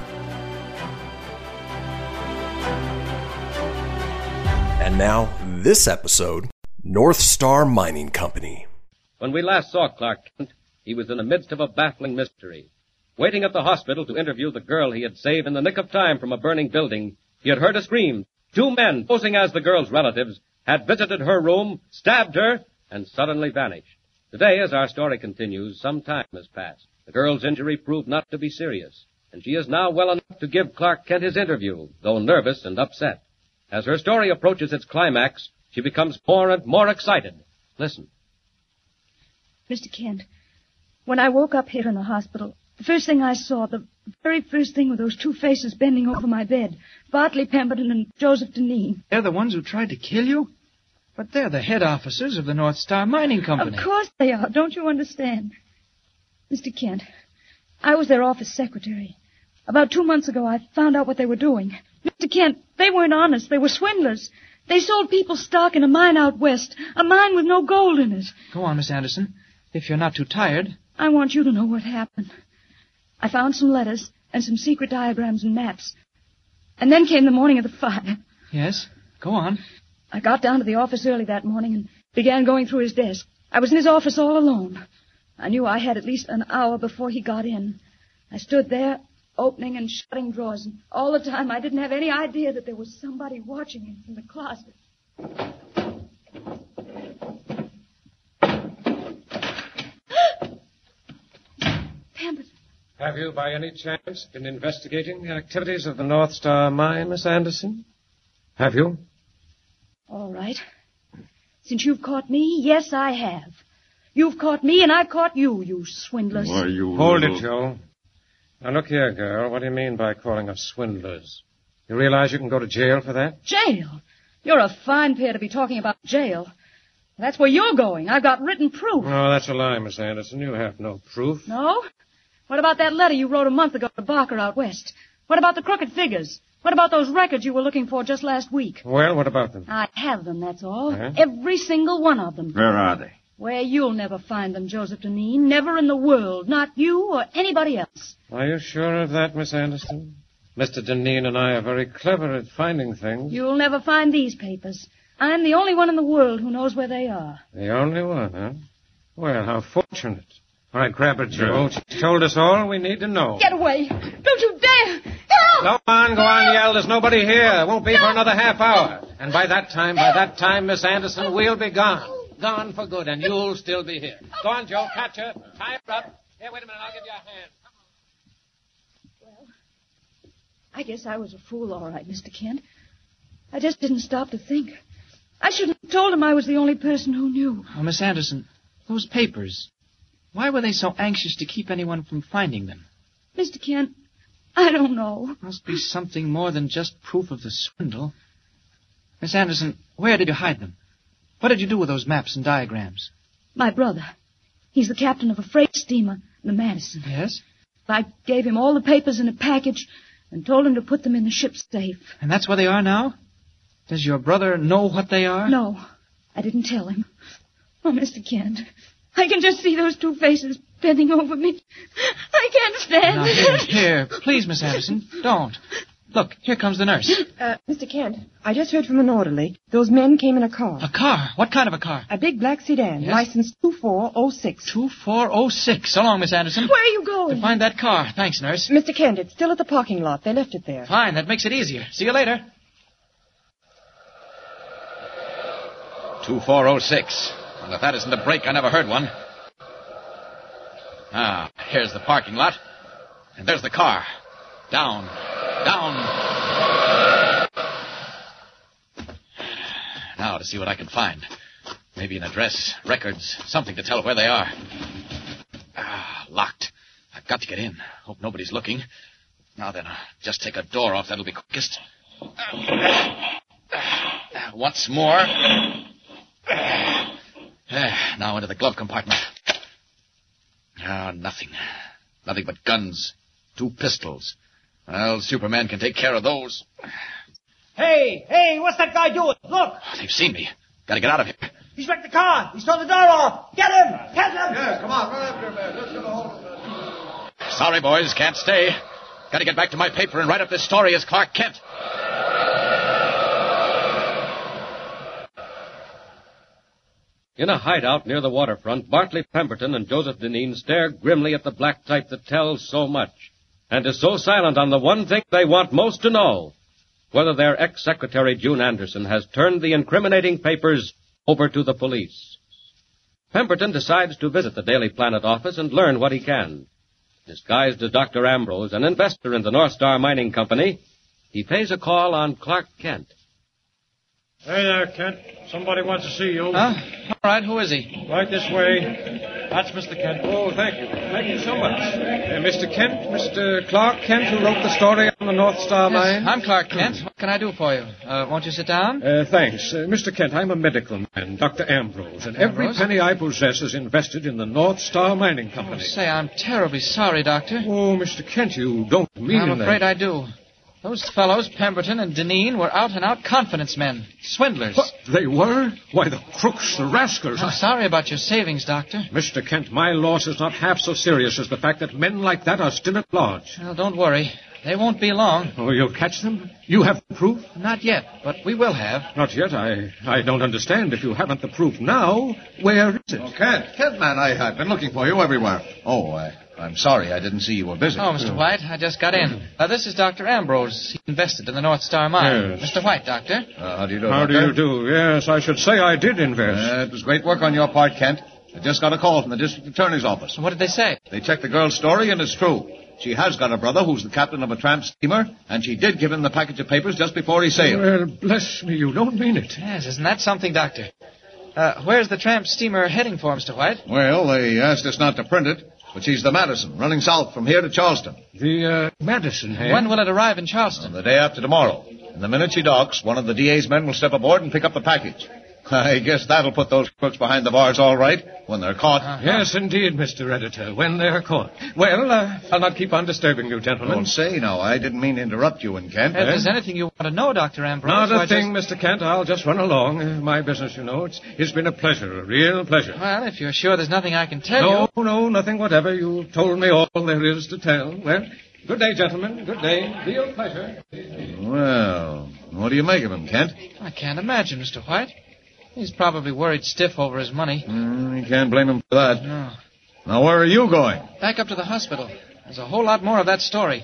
And now, this episode North Star Mining Company. When we last saw Clark Kent, he was in the midst of a baffling mystery. Waiting at the hospital to interview the girl he had saved in the nick of time from a burning building, he had heard a scream. Two men, posing as the girl's relatives, had visited her room, stabbed her, and suddenly vanished. Today, as our story continues, some time has passed. The girl's injury proved not to be serious, and she is now well enough to give Clark Kent his interview, though nervous and upset. As her story approaches its climax, she becomes more and more excited. Listen. Mr. Kent, when I woke up here in the hospital, the first thing I saw, the very first thing were those two faces bending over my bed. Bartley Pemberton and Joseph Deneen. They're the ones who tried to kill you? But they're the head officers of the North Star Mining Company. Of course they are. Don't you understand? Mr. Kent, I was their office secretary. About two months ago, I found out what they were doing. Mr. Kent, they weren't honest. They were swindlers. They sold people stock in a mine out west, a mine with no gold in it. Go on, Miss Anderson. If you're not too tired. I want you to know what happened. I found some letters and some secret diagrams and maps. And then came the morning of the fire. Yes? Go on. I got down to the office early that morning and began going through his desk. I was in his office all alone. I knew I had at least an hour before he got in. I stood there, opening and shutting drawers, and all the time I didn't have any idea that there was somebody watching him from the closet. Pemberton. Have you, by any chance, been investigating the activities of the North Star Mine, Miss Anderson? Have you? All right. Since you've caught me, yes, I have. You've caught me, and I've caught you, you swindlers. Why, you Hold it, Joe. Now, look here, girl. What do you mean by calling us swindlers? You realize you can go to jail for that? Jail? You're a fine pair to be talking about jail. That's where you're going. I've got written proof. No, that's a lie, Miss Anderson. You have no proof. No? What about that letter you wrote a month ago to Barker out west? What about the crooked figures? What about those records you were looking for just last week? Well, what about them? I have them, that's all. Uh-huh. Every single one of them. Where are they? Where you'll never find them, Joseph Deneen. Never in the world. Not you or anybody else. Are you sure of that, Miss Anderson? Mr. Deneen and I are very clever at finding things. You'll never find these papers. I'm the only one in the world who knows where they are. The only one, huh? Well, how fortunate. All right, grab her, Joe. She's told us all we need to know. Get away! Don't you dare! Help! Go on, go on, yell. There's nobody here. It won't be for another half hour. And by that time, by that time, Miss Anderson, we'll be gone. Gone for good, and you'll still be here. Go on, Joe. Catch her. Tie her up. Here, wait a minute. I'll give you a hand. Well, I guess I was a fool, all right, Mr. Kent. I just didn't stop to think. I shouldn't have told him I was the only person who knew. Oh, Miss Anderson, those papers. Why were they so anxious to keep anyone from finding them? Mr. Kent, I don't know. Must be something more than just proof of the swindle. Miss Anderson, where did you hide them? What did you do with those maps and diagrams? My brother. He's the captain of a freight steamer, the Madison. Yes? I gave him all the papers in a package and told him to put them in the ship's safe. And that's where they are now? Does your brother know what they are? No, I didn't tell him. Oh, Mr. Kent, I can just see those two faces bending over me. I can't stand Now, it. here, here, please, Miss Anderson, don't. Look, here comes the nurse. Uh, Mr. Kent, I just heard from an orderly. Those men came in a car. A car? What kind of a car? A big black sedan, Yes? license 2406. 2406. So long, Miss Anderson. Where are you going? To find that car. Thanks, nurse. Mr. Kent, it's still at the parking lot. They left it there. Fine, that makes it easier. See you later. 2406. Well, if that isn't a break, I never heard one. Ah, here's the parking lot. And there's the car. Down, down. Now to see what I can find. Maybe an address, records, something to tell where they are. Ah, locked. I've got to get in. Hope nobody's looking. Now then, I'll just take a door off. That'll be quickest. Once more. Ah, Now into the glove compartment. Ah, nothing. Nothing but guns. Two pistols. Well, Superman can take care of those. Hey, hey, what's that guy doing? Look, They've seen me. Gotta get out of here. he's wrecked the car. He's thrown the door off. Get him! Get him! Yeah, come on, run after him, man. Let's get a hold of him. Sorry, boys, can't stay. Gotta get back to my paper and write up this story as Clark Kent. In a hideout near the waterfront, Bartley Pemberton and Joseph Deneen stare grimly at the black type that tells so much, and is so silent on the one thing they want most to know whether their ex secretary June Anderson has turned the incriminating papers over to the police. Pemberton decides to visit the Daily Planet office and learn what he can. Disguised as Dr. Ambrose, an investor in the North Star Mining Company, he pays a call on Clark Kent. Hey there, Kent. Somebody wants to see you. Huh? All right, who is he? Right this way. That's Mr. Kent. Oh, thank you. Thank you so much. Uh, Mr. Kent, Mr. Clark Kent, who wrote the story on the North Star Yes, Mine? I'm Clark Kent. What can I do for you? Uh, won't you sit down? Uh, thanks. Uh, Mr. Kent, I'm a medical man, Dr. Ambrose, and every Ambrose? penny I possess is invested in the North Star Mining Oh, Company. say, I'm terribly sorry, Doctor. Oh, Mr. Kent, you don't mean I'm that. afraid I do. Those fellows, Pemberton and Deneen, were out and out confidence men. Swindlers. What? They were? Why, the crooks, the rascals. I'm sorry about your savings, Doctor. Mr. Kent, my loss is not half so serious as the fact that men like that are still at large. Well, don't worry. They won't be long. Oh, you'll catch them? You have the proof? Not yet, but we will have. Not yet. I, I don't understand. If you haven't the proof now, where is it? Oh, Kent, Kent, man, I, I've been looking for you everywhere. Oh, I, I'm sorry. I didn't see you were busy. Oh, Mr. White, I just got in. Uh, this is Dr. Ambrose. He invested in the North Star Mine. Yes. Mr. White, Doctor. Uh, how do you do, How do you do? Yes, I should say I did invest. Uh, it was great work on your part, Kent. I just got a call from the district attorney's office. What did they say? They checked the girl's story, and it's true. She has got a brother who's the captain of a tramp steamer, and she did give him the package of papers just before he sailed. Well, bless me, you don't mean it. Yes, isn't that something, Doctor? Uh, where's the tramp steamer heading for, Mr. White? Well, they asked us not to print it, but she's the Madison, running south from here to Charleston. The uh, Madison, eh? When will it arrive in Charleston? The day after tomorrow. And the minute she docks, one of the DA's men will step aboard and pick up the package. I guess that'll put those crooks behind the bars all right when they're caught. Yes, indeed, Mr. Editor, when they're caught. Well, uh, I'll not keep on disturbing you, gentlemen. Don't say now. I didn't mean to interrupt you and Kent. If there's anything you want to know, Dr. Ambrose, Not why a thing, Mr. Kent. I'll just run along. Uh, my business, you know. It's, it's been a pleasure, a real pleasure. Well, if you're sure there's nothing I can tell no, you. no, no, nothing whatever. You've told me all there is to tell. Well, Good day, gentlemen. Good day. Real pleasure. Well, what do you make of him, Kent? I can't imagine, Mr. White. He's probably worried stiff over his money. Mm, you can't blame him for that. No. Now, where are you going? Back up to the hospital. There's a whole lot more of that story.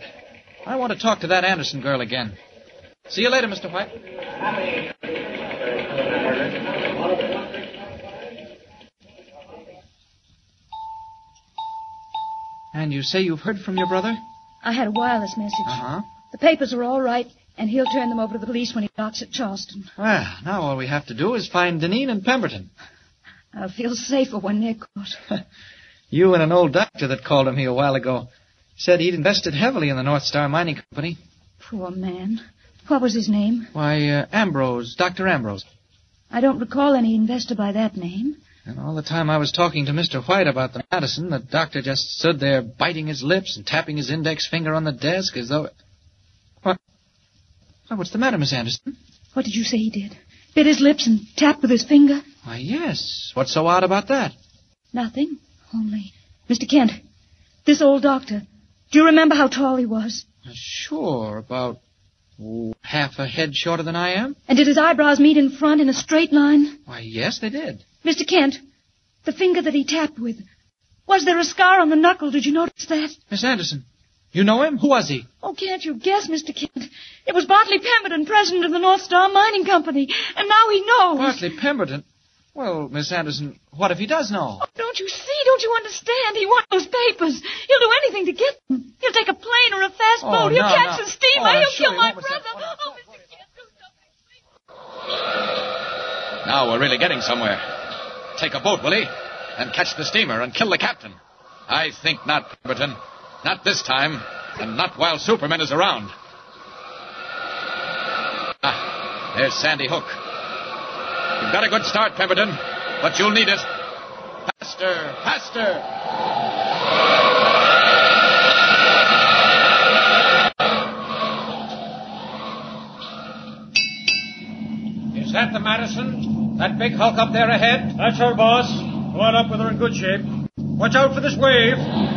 I want to talk to that Anderson girl again. See you later, Mr. White. And you say you've heard from your brother? I had a wireless message. Uh-huh. The papers are all right, and he'll turn them over to the police when he docks at Charleston. Well, now all we have to do is find Deneen and Pemberton. I'll feel safer when they're caught. You and an old doctor that called on me a while ago said he'd invested heavily in the North Star Mining Company. Poor man. What was his name? Why, uh, Ambrose, Dr. Ambrose. I don't recall any investor by that name. And all the time I was talking to Mr. White about the Madison, the doctor just stood there biting his lips and tapping his index finger on the desk as though. Why, what's the matter, Miss Anderson? What did you say he did? Bit his lips and tapped with his finger? Why, yes. What's so odd about that? Nothing. Only, Mr. Kent, this old doctor, do you remember how tall he was? Uh, sure, about oh, half a head shorter than I am. And did his eyebrows meet in front in a straight line? Why, yes, they did. Mr. Kent, the finger that he tapped with, was there a scar on the knuckle? Did you notice that? Miss Anderson, you know him? Who was he? Oh, can't you guess, Mr. Kent? It was Bartley Pemberton, president of the North Star Mining Company, and now he knows. Bartley Pemberton? Well, Miss Anderson, what if he does know? Oh, don't you see? Don't you understand? He wants those papers. He'll do anything to get them. He'll take a plane or a fast Oh, boat. He'll no, catch no. the steamer. Oh, He'll sure, kill my brother. that? Oh, Mr. Kent, do something. Now we're really getting somewhere. Take a boat, will he? And catch the steamer and kill the captain. I think not, Pemberton. Not this time, and not while Superman is around. Ah, there's Sandy Hook. You've got a good start, Pemberton, but you'll need it. Faster, faster! Is that the Madison? That big hulk up there ahead? That's her, boss. Go on up with her in good shape. Watch out for this wave.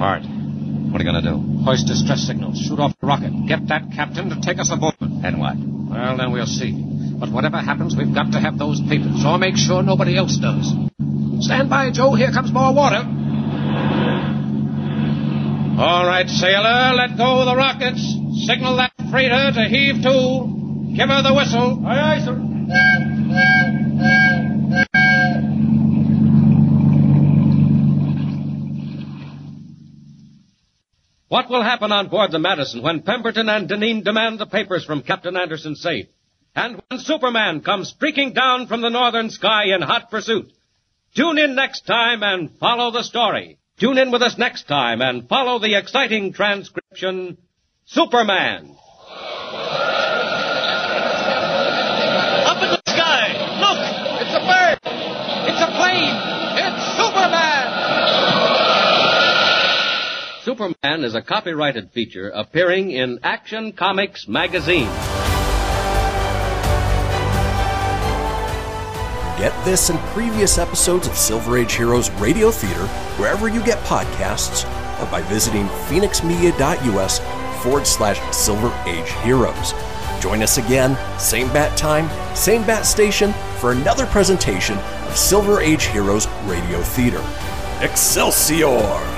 Art, what are you going to do? Hoist distress signals. Shoot off the rocket. Get that captain to take us aboard. And what? Well, then we'll see. But whatever happens, we've got to have those papers, or make sure nobody else does. Stand by, Joe. Here comes more water. All right, sailor, let go of the rockets. Signal that freighter to heave to. Give her the whistle. Aye, aye, sir. What will happen on board the Madison when Pemberton and Deneen demand the papers from Captain Anderson's safe? And when Superman comes streaking down from the northern sky in hot pursuit? Tune in next time and follow the story. Tune in with us next time and follow the exciting transcription, Superman. Up in the sky! Look! It's a bird! It's a plane! It's Superman! Superman is a copyrighted feature appearing in Action Comics magazine. Get this and previous episodes of Silver Age Heroes Radio Theater wherever you get podcasts or by visiting phoenixmedia.us forward slash Silver Age Heroes. Join us again, same bat time, same bat station, for another presentation of Silver Age Heroes Radio Theater. Excelsior!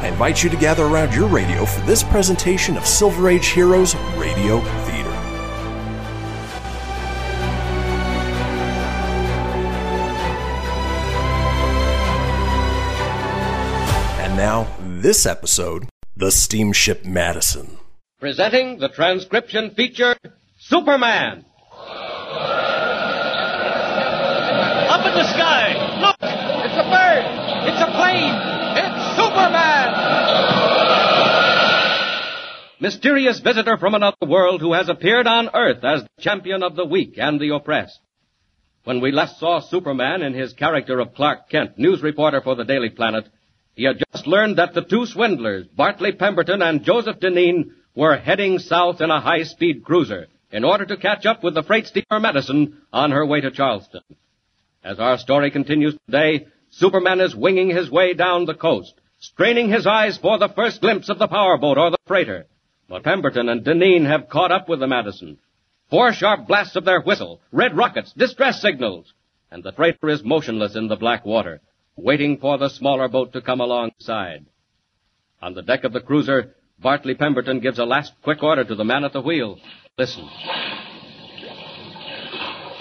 I invite you to gather around your radio for this presentation of Silver Age Heroes Radio Theater. And now, this episode The Steamship Madison. Presenting the transcription feature Superman. Up in the sky! Look! It's a bird! It's a plane! It's Superman! Mysterious visitor from another world who has appeared on Earth as the champion of the weak and the oppressed. When we last saw Superman in his character of Clark Kent, news reporter for the Daily Planet, he had just learned that the two swindlers, Bartley Pemberton and Joseph Deneen, were heading south in a high-speed cruiser in order to catch up with the freight steamer Madison on her way to Charleston. As our story continues today, Superman is winging his way down the coast, straining his eyes for the first glimpse of the powerboat or the freighter. But Pemberton and Deneen have caught up with the Madison. Four sharp blasts of their whistle, red rockets, distress signals, and the freighter is motionless in the black water, waiting for the smaller boat to come alongside. On the deck of the cruiser, Bartley Pemberton gives a last quick order to the man at the wheel. Listen.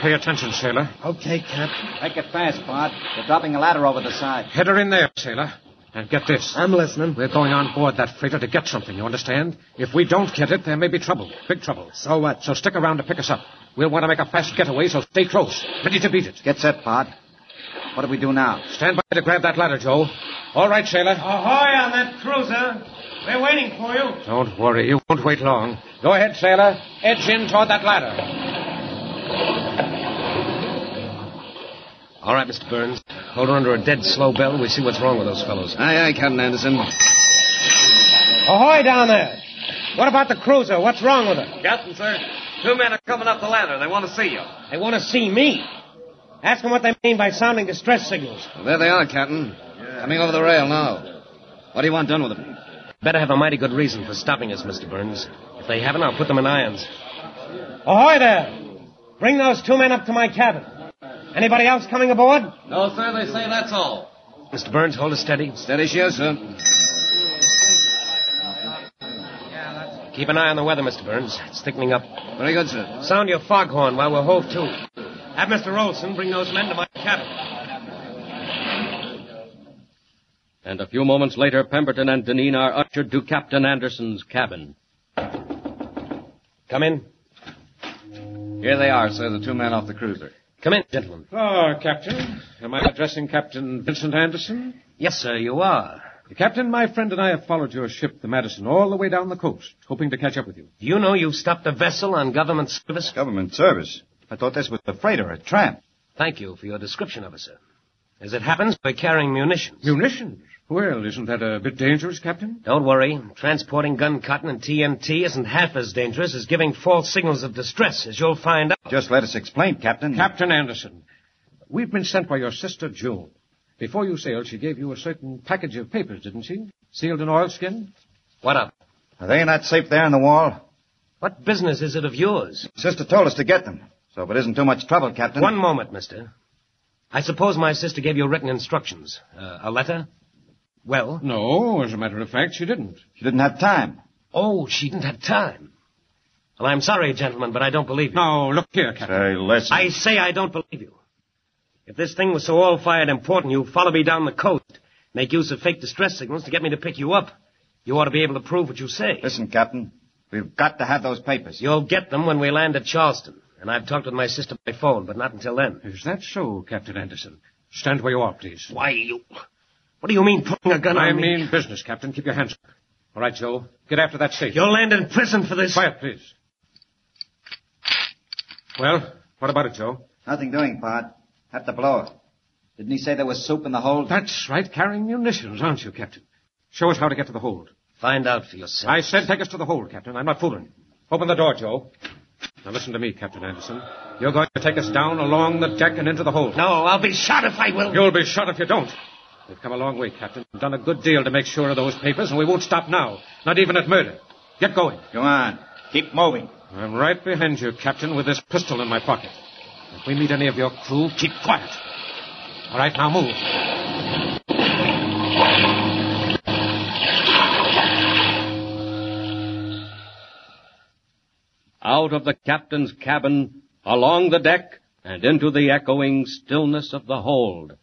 Pay attention, sailor. Okay, Cap. Make it fast, Bart. They're dropping a ladder over the side. Head her in there, sailor. And get this. I'm listening. We're going on board that freighter to get something, you understand? If we don't get it, there may be trouble. Big trouble. So what? So stick around to pick us up. We'll want to make a fast getaway, so stay close. Ready to beat it. Get set, Bart. What do we do now? Stand by to grab that ladder, Joe. All right, sailor. Ahoy on that cruiser. We're waiting for you. Don't worry. You won't wait long. Go ahead, sailor. Edge in toward that ladder. All right, Mr. Burns. Hold her under a dead slow bell. We see what's wrong with those fellows. Aye, aye, Captain Anderson. Ahoy down there. What about the cruiser? What's wrong with her? Captain, sir, two men are coming up the ladder. They want to see you. They want to see me. Ask them what they mean by sounding distress signals. Well, there they are, Captain. Coming over the rail now. What do you want done with them? Better have a mighty good reason for stopping us, Mr. Burns. If they haven't, I'll put them in irons. Ahoy there. Bring those two men up to my cabin. Anybody else coming aboard? No, sir, they say that's all. Mr. Burns, hold it steady. Steady, she is, sir. Keep an eye on the weather, Mr. Burns. It's thickening up. Very good, sir. Sound your foghorn while we're hove to. Have Mr. Olson bring those men to my cabin. And a few moments later, Pemberton and Deneen are ushered to Captain Anderson's cabin. Come in. Here they are, sir, the two men off the cruiser. Come in, gentlemen. Ah, Captain. Am I addressing Captain Vincent Anderson? Yes, sir, you are. Captain, my friend and I have followed your ship, the Madison, all the way down the coast, hoping to catch up with you. Do you know you've stopped a vessel on government service? Government service? I thought this was a freighter, a tramp. Thank you for your description of it, sir. As it happens, we're carrying munitions. Munitions? Well, isn't that a bit dangerous, Captain? Don't worry. Transporting gun cotton and TNT isn't half as dangerous as giving false signals of distress, as you'll find out. Just let us explain, Captain. Captain Anderson, we've been sent by your sister, June. Before you sailed, she gave you a certain package of papers, didn't she? Sealed in oilskin? What of? Are they not safe there in the wall? What business is it of yours? Sister told us to get them. So if it isn't too much trouble, Captain. One moment, mister. I suppose my sister gave you written instructions. Uh, a letter? Well? No, as a matter of fact, she didn't. She didn't have time. Oh, she didn't have time. Well, I'm sorry, gentlemen, but I don't believe you. Now, look here, Captain. Say, listen. I say I don't believe you. If this thing was so all-fired important, you'd follow me down the coast, make use of fake distress signals to get me to pick you up. You ought to be able to prove what you say. Listen, Captain. We've got to have those papers. You'll get them when we land at Charleston. And I've talked with my sister by phone, but not until then. Is that so, Captain Anderson? Stand where you are, please. Why, you... What do you mean, putting a gun I on me? I mean business, Captain. Keep your hands up. All right, Joe. Get after that safe. You'll land in prison for this. Quiet, please. Well, what about it, Joe? Nothing doing, Pod. Have to blow it. Didn't he say there was soup in the hold? That's right. Carrying munitions, aren't you, Captain? Show us how to get to the hold. Find out for yourself. I said take us to the hold, Captain. I'm not fooling. Open the door, Joe. Now listen to me, Captain Anderson. You're going to take us down along the deck and into the hold. No, I'll be shot if I will. You'll be shot if you don't. We've come a long way, Captain. We've done a good deal to make sure of those papers, and we won't stop now. Not even at murder. Get going. Go on. Keep moving. I'm right behind you, Captain, with this pistol in my pocket. If we meet any of your crew, keep quiet. All right, now move. Out of the captain's cabin, along the deck, and into the echoing stillness of the hold.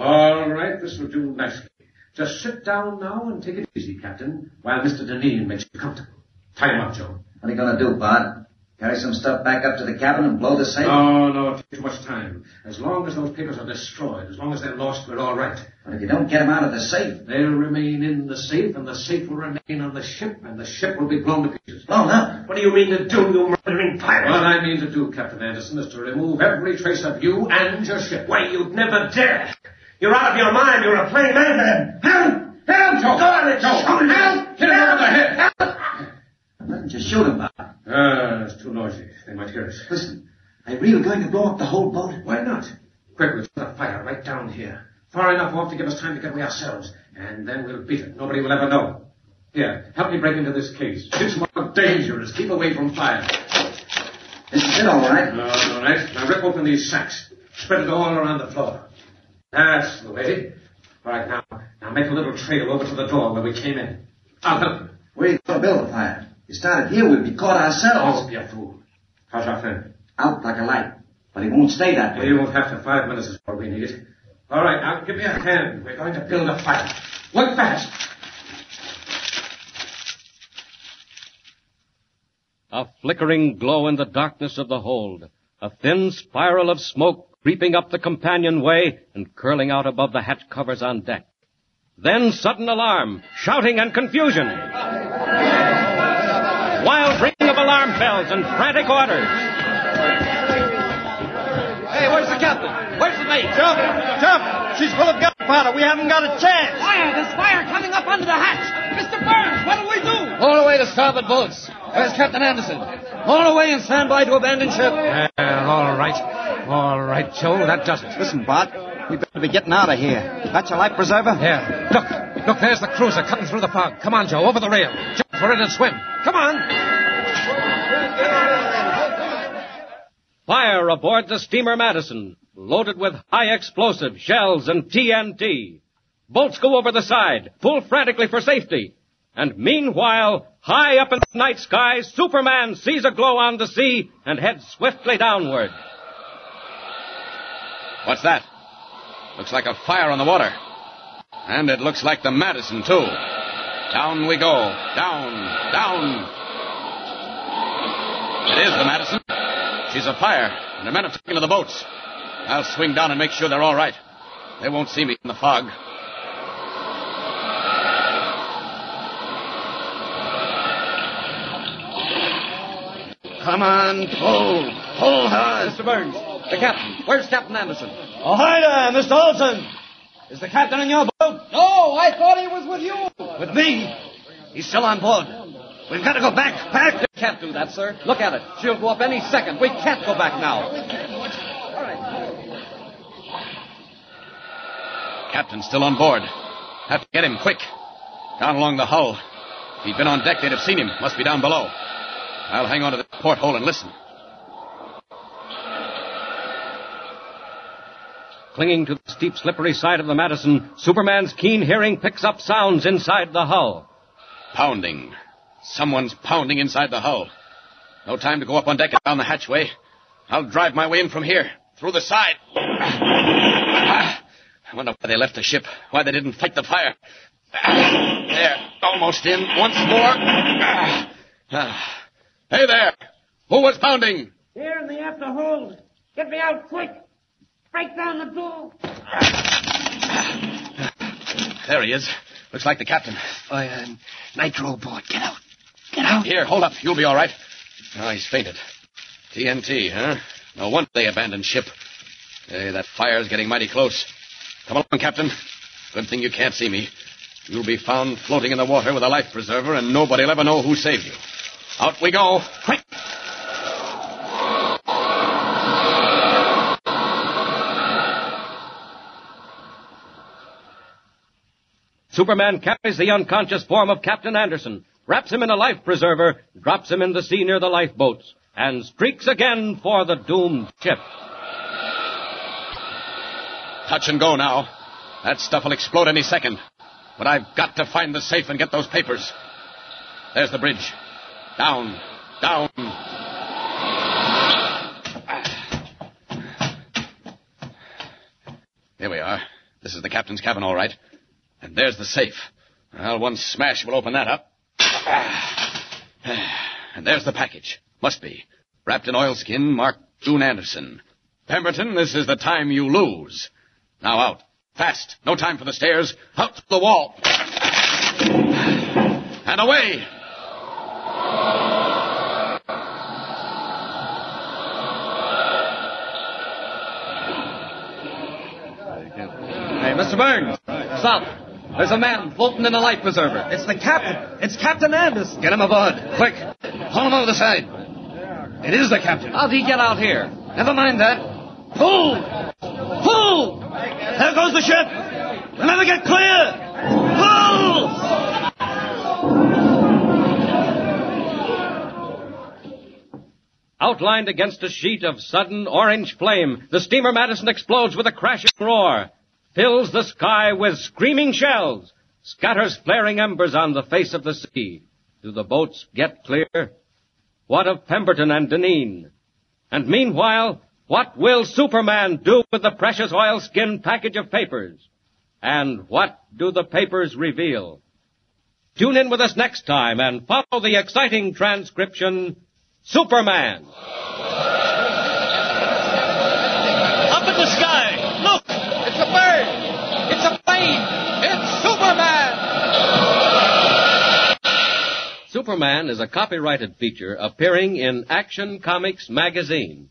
All right, this will do nicely. Just sit down now and take it easy, Captain, while Mr. Deneen makes you comfortable. Tie him up, Joe. What are you going to do, Bud? Carry some stuff back up to the cabin and blow the safe? No, no, it takes too much time. As long as those papers are destroyed, as long as they're lost, we're all right. But if you don't get them out of the safe... They'll remain in the safe, and the safe will remain on the ship, and the ship will be blown to pieces. Blown up? What do you mean to do, you murdering pirate? What I mean to do, Captain Anderson, is to remove every trace of you and your ship. Why, you'd never dare. You're out of your mind. You're a plain man then. Help! Help! Joe! Go on and Joe! shoot him. Help! Hit him over the head! Nothing, just shoot him, Bud. Ah, it's too noisy. They might hear us. Listen, are you really going to blow up the whole boat? Why not? Quick, we'll start a fire right down here. Far enough off to give us time to get away ourselves. And then we'll beat it. Nobody will ever know. Here, help me break into this case. It's more dangerous. Keep away from fire. This is it, all right. No, all right. Now rip open these sacks. Spread it all around the floor. That's the way. All right, now, now make a little trail over to the door where we came in. I'll help you. Where are you going to build a fire? You started here, we'd be caught ourselves. Don't be a fool. How's our friend? Out like a light. But he won't stay that way. He won't have to. Five minutes is all we need. All right, now give me a hand. We're going to build a fire. Work fast. A flickering glow in the darkness of the hold. A thin spiral of smoke creeping up the companionway and curling out above the hatch covers on deck. Then sudden alarm, shouting and confusion. Wild ringing of alarm bells and frantic orders. Hey, where's the captain? Where's the mate? Jump! Jump! She's full of gunpowder. We haven't got a chance. Fire! There's fire coming up under the hatch! Mr. Burns, what do we do? All away to starboard boats. Where's Captain Anderson? All away and stand by to abandon ship. Uh, all right. All right, Joe, that does it. Listen, Bart. We better be getting out of here. That's your life preserver? Yeah. Look, look, there's the cruiser cutting through the fog. Come on, Joe, over the rail. Jump for it and swim. Come on. Fire aboard the steamer Madison, loaded with high explosive shells and TNT. Boats go over the side, pull frantically for safety. And meanwhile, high up in the night sky, Superman sees a glow on the sea and heads swiftly downward. What's that? Looks like a fire on the water. And it looks like the Madison, too. Down we go. Down, down. It is the Madison. She's afire, and the men have taken to the boats. I'll swing down and make sure they're all right. They won't see me in the fog. Come on, pull. Pull hard. Mr. Burns, the captain. Where's Captain Anderson? Oh, hi there, Mr. Olson. Is the captain in your boat? No, I thought he was with you. With me? He's still on board. We've got to go back. Back. We can't do that, sir. Look at it. She'll go up any second. We can't go back now. Captain's still on board. Have to get him quick. Down along the hull. If he'd been on deck, they'd have seen him. Must be down below. I'll hang on to the porthole and listen. Clinging to the steep, slippery side of the Madison, Superman's keen hearing picks up sounds inside the hull. Pounding. Someone's pounding inside the hull. No time to go up on deck and down the hatchway. I'll drive my way in from here, through the side. Ah! I wonder why they left the ship, why they didn't fight the fire. Ah, There, almost in. Once more. Ah, ah. Hey there! Who was pounding? Here in the after hold. Get me out quick. Break down the door. There he is. Looks like the captain. Fire and nitro aboard. Get out. Get out. Here, hold up. You'll be all right. Oh, he's fainted. TNT, huh? No wonder they abandoned ship. Hey, that fire's getting mighty close. Come along, Captain. Good thing you can't see me. You'll be found floating in the water with a life preserver, and nobody'll ever know who saved you. Out we go. Quick! Superman carries the unconscious form of Captain Anderson, wraps him in a life preserver, drops him in the sea near the lifeboats, and streaks again for the doomed ship. Touch and go now. That stuff will explode any second. But I've got to find the safe and get those papers. There's the bridge. Down, down. Here we are. This is the captain's cabin, all right. And there's the safe. Well, one smash will open that up. And there's the package. Must be. Wrapped in oilskin, marked June Anderson. Pemberton, this is the time you lose. Now out. Fast. No time for the stairs. Out to the wall. And away. Hey, Mr. Burns, stop. There's a man floating in a life preserver. It's the captain. It's Captain Anderson. Get him aboard. Quick. Pull him over the side. It is the captain. How'd he get out here? Never mind that. Pull! Pull! There goes the ship. Never get clear. Pull! Outlined against a sheet of sudden orange flame, the steamer Madison explodes with a crashing roar, fills the sky with screaming shells, scatters flaring embers on the face of the sea. Do the boats get clear? What of Pemberton and Deneen? And meanwhile, what will Superman do with the precious oilskin package of papers? And what do the papers reveal? Tune in with us next time and follow the exciting transcription, Superman. Up in the sky! Look! It's a bird! It's a plane! It's Superman! Superman is a copyrighted feature appearing in Action Comics magazine.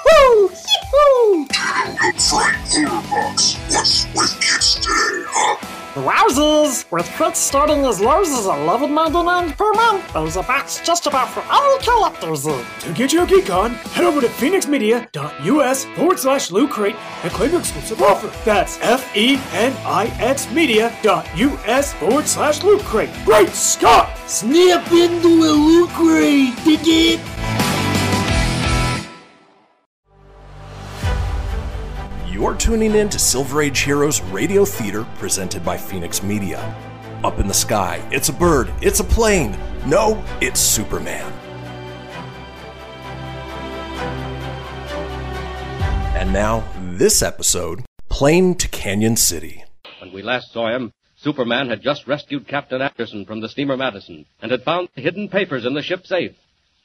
Woohoo! Yee-hoo! box. What's with kids today, huh? Wowzers! With crits starting as low as $11.99 per month, there's a box just about for all collectors. To get your geek on, head over to fenixmedia.us forward slash loot crate and claim your exclusive offer. That's F-E-N-I-X media.us forward slash loot crate. Great Scott! Snap into a Loot Crate, dig it? You're tuning in to Silver Age Heroes Radio Theater presented by Phoenix Media. Up in the sky, it's a bird, it's a plane. No, it's Superman. And now, this episode Plane to Canyon City. When we last saw him, Superman had just rescued Captain Anderson from the steamer Madison and had found the hidden papers in the ship's safe,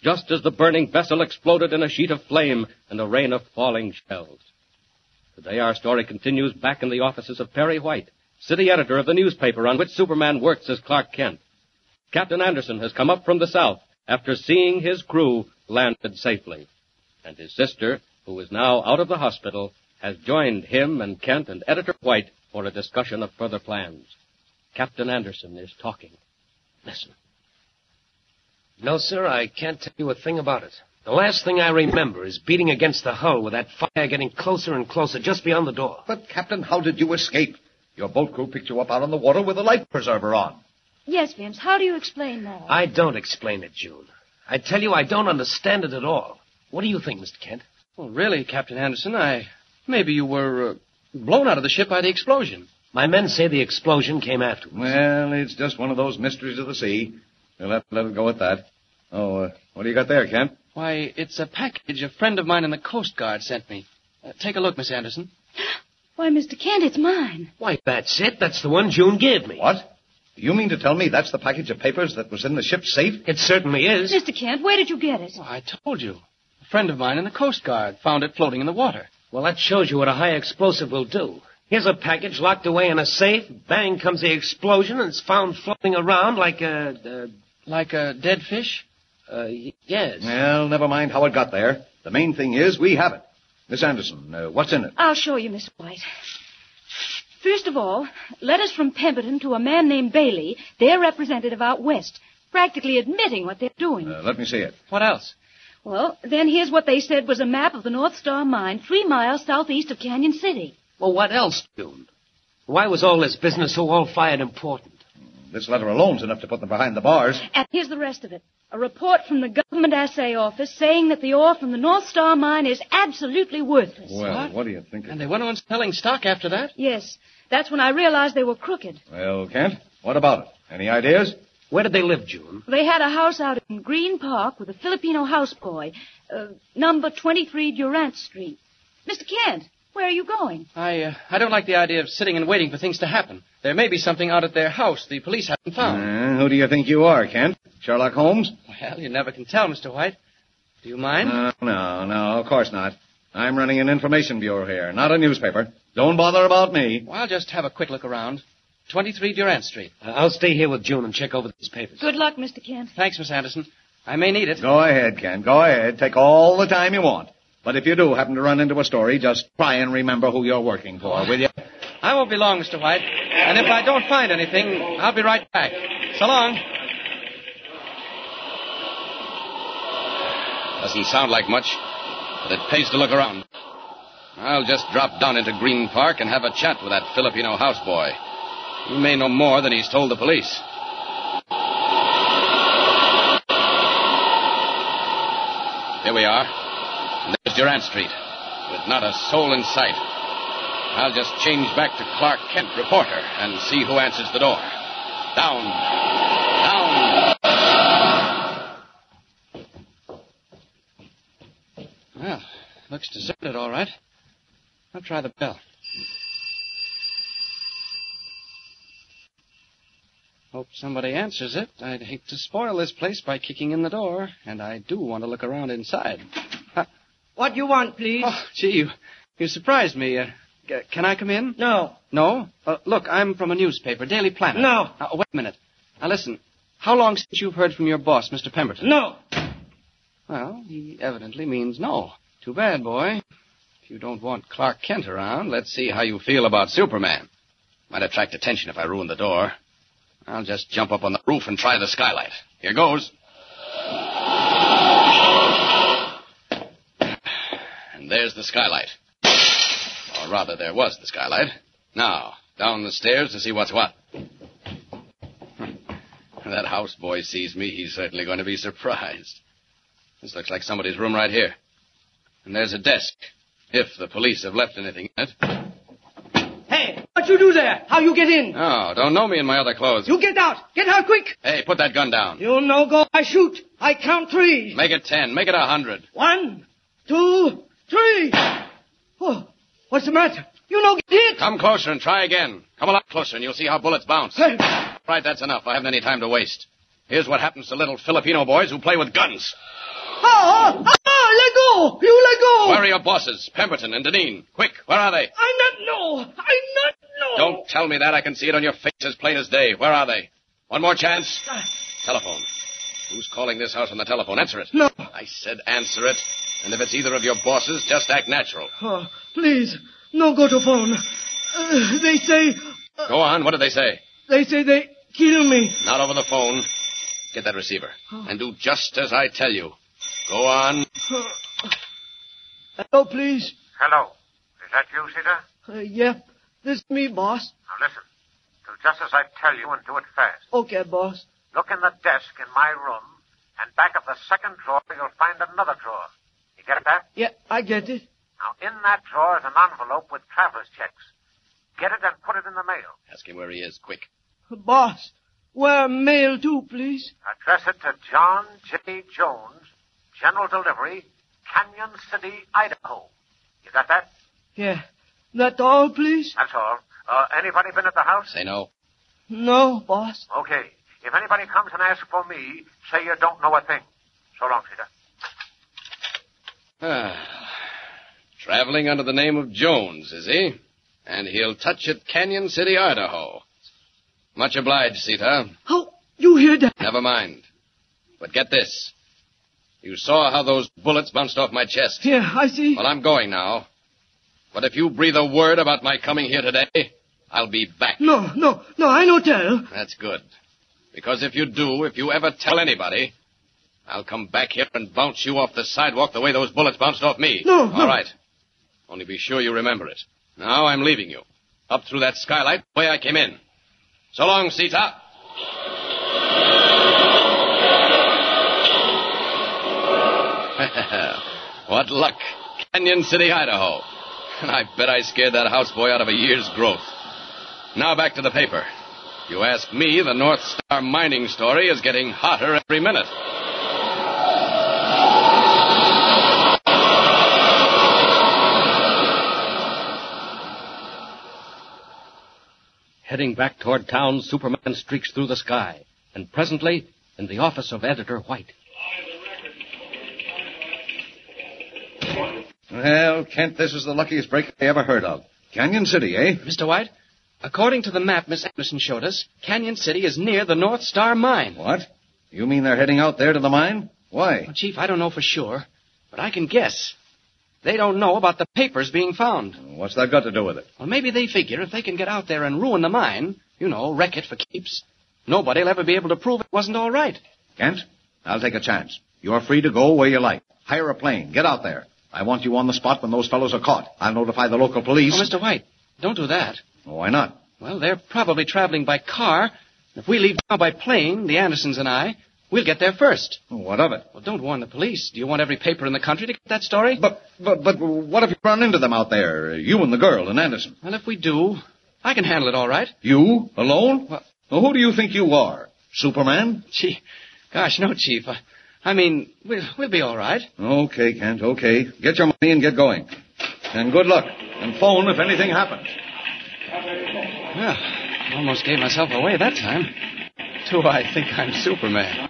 just as the burning vessel exploded in a sheet of flame and a rain of falling shells. Today our story continues back in the offices of Perry White, city editor of the newspaper on which Superman works as Clark Kent. Captain Anderson has come up from the south after seeing his crew landed safely. And his sister, who is now out of the hospital, has joined him and Kent and Editor White for a discussion of further plans. Captain Anderson is talking. Listen. No, sir, I can't tell you a thing about it. The last thing I remember is beating against the hull with that fire getting closer and closer just beyond the door. But, Captain, how did you escape? Your boat crew picked you up out on the water with a life preserver on. Yes, Vince, how do you explain that? I don't explain it, June. I tell you, I don't understand it at all. What do you think, Mr. Kent? Well, really, Captain Anderson, I. Maybe you were uh, blown out of the ship by the explosion. My men say the explosion came afterwards. Well, it's just one of those mysteries of the sea. We'll have to let it go at that. Oh, uh, what do you got there, Kent? Why, it's a package a friend of mine in the Coast Guard sent me. Uh, take a look, Miss Anderson. Why, Mr. Kent, it's mine. Why, that's it. That's the one June gave me. What? You mean to tell me that's the package of papers that was in the ship's safe? It certainly is. Mr. Kent, where did you get it? Oh, I told you. A friend of mine in the Coast Guard found it floating in the water. Well, that shows you what a high explosive will do. Here's a package locked away in a safe. Bang comes the explosion, and it's found floating around like a. Like a dead fish? Uh, y- yes. Well, never mind how it got there. The main thing is we have it. Miss Anderson, uh, what's in it? I'll show you, Miss White. First of all, letters from Pemberton to a man named Bailey, their representative out west, practically admitting what they're doing. Uh, let me see it. What else? Well, then here's what they said was a map of the North Star mine three miles southeast of Canyon City. Well, what else, June? Why was all this business so all-fired important? This letter alone's enough to put them behind the bars. And here's the rest of it. A report from the government assay office saying that the ore from the North Star mine is absolutely worthless. Well, what, do you think? And they went on selling stock after that? Yes. That's when I realized they were crooked. Well, Kent, what about it? Any ideas? Where did they live, June? They had a house out in Green Park with a Filipino houseboy, uh, number 23 Durant Street. Mr. Kent, where are you going? I, uh, I don't like the idea of sitting and waiting for things to happen. There may be something out at their house the police haven't found. Uh, who do you think you are, Kent? Sherlock Holmes? Well, you never can tell, Mr. White. Do you mind? No, no, no, of course not. I'm running an information bureau here, not a newspaper. Don't bother about me. Well, I'll just have a quick look around. 23 Durant Street. Uh, I'll stay here with June and check over these papers. Good luck, Mr. Kent. Thanks, Miss Anderson. I may need it. Go ahead, Kent. Go ahead. Take all the time you want. But if you do happen to run into a story, just try and remember who you're working for, will you? I won't be long, Mr. White. And if I don't find anything, I'll be right back. So long. Doesn't sound like much, but it pays to look around. I'll just drop down into Green Park and have a chat with that Filipino houseboy. He may know more than he's told the police. Here we are. Durant Street, with not a soul in sight. I'll just change back to Clark Kent, reporter, and see who answers the door. Down. Down. Well, looks deserted, all right. I'll try the bell. Hope somebody answers it. I'd hate to spoil this place by kicking in the door, and I do want to look around inside. What you want, please? Oh, gee, you, you surprised me. Uh, c- can I come in? No. No? Uh, look, I'm from a newspaper, Daily Planet. No. Uh, wait a minute. Now listen. How long since you've heard from your boss, Mr. Pemberton? No. Well, he evidently means no. Too bad, boy. If you don't want Clark Kent around, let's see how you feel about Superman. Might attract attention if I ruin the door. I'll just jump up on the roof and try the skylight. Here goes. And there's the skylight. Or rather, there was the skylight. Now, down the stairs to see what's what. Hmm. that houseboy sees me, he's certainly going to be surprised. This looks like somebody's room right here. And there's a desk. If the police have left anything in it. Hey, what you do there? How you get in? Oh, don't know me in my other clothes. You get out. Get out quick. Hey, put that gun down. You no go. I shoot. I count three. Make it ten. Make it a hundred. One, two, three. Oh, what's the matter? You no get hit. Come closer and try again. Come a lot closer and you'll see how bullets bounce. Hey. Right, that's enough. I haven't any time to waste. Here's what happens to little Filipino boys who play with guns. Oh, oh, oh, let go. You let go. Where are your bosses, Pemberton and Deneen? Quick, where are they? I not know. I not know. Don't tell me that. I can see it on your face as plain as day. Where are they? One more chance. Ah. Telephone. Who's calling this house on the telephone? Answer it. No. I said answer it. And if it's either of your bosses, just act natural. Oh, please, no go to phone. Uh, they say, Go on. What did they say? they say they kill me. Not over the phone. Get that receiver. And do just as I tell you. Go on. Hello, please. Hello. Is that you, Sita? Uh, yeah, this is me, boss. Now listen. Do just as I tell you and do it fast. Okay, boss. Look in the desk in my room, and back of the second drawer you'll find another drawer. You get that? Yeah, I get it. Now in that drawer is an envelope with traveler's checks. Get it and put it in the mail. Ask him where he is, quick. Boss, where mail to, please? Address it to John J. Jones, General Delivery, Canyon City, Idaho. You got that? Yeah. That all, please? That's all. Uh, anybody been at the house? Say no. No, boss. Okay. If anybody comes and asks for me, say you don't know a thing. So long, Sita. Ah. Traveling under the name of Jones, is he? And he'll touch at Canyon City, Idaho. Much obliged, Sita. How you hear that? Never mind. But get this. You saw how those bullets bounced off my chest. Yeah, I see. Well, I'm going now. But if you breathe a word about my coming here today, I'll be back. No, no, no, I no tell. That's good. Because if you do, if you ever tell anybody, I'll come back here and bounce you off the sidewalk the way those bullets bounced off me. No, All no. right. Only be sure you remember it. Now I'm leaving you. Up through that skylight, the way I came in. So long, Sita. what luck. Canyon City, Idaho. And I bet I scared that houseboy out of a year's growth. Now back to the paper. You ask me, the North Star mining story is getting hotter every minute. Heading back toward town, Superman streaks through the sky, and presently, in the office of Editor White. Well, Kent, this is the luckiest break I ever heard of. Canyon City, eh? Mr. White, according to the map Miss Anderson showed us, Canyon City is near the North Star Mine. What? You mean they're heading out there to the mine? Why? Well, Chief, I don't know for sure, but I can guess. They don't know about the papers being found. What's that got to do with it? Well, maybe they figure if they can get out there and ruin the mine, you know, wreck it for keeps, nobody'll ever be able to prove it wasn't all right. Kent, I'll take a chance. You're free to go where you like. Hire a plane. Get out there. I want you on the spot when those fellows are caught. I'll notify the local police. Oh, Mr. White, don't do that. Why not? Well, they're probably traveling by car. If we leave now by plane, the Andersons and I, we'll get there first. What of it? Well, don't warn the police. Do you want every paper in the country to get that story? But, but, but what if you run into them out there? You and the girl and Anderson. Well, if we do, I can handle it all right. You? Alone? Well, well who do you think you are? Superman? Gee, gosh, no, Chief. I, I mean, we'll, we'll be all right. Okay, Kent, okay. Get your money and get going. And good luck. And phone if anything happens. Well, almost gave myself away that time. Do I think I'm Superman?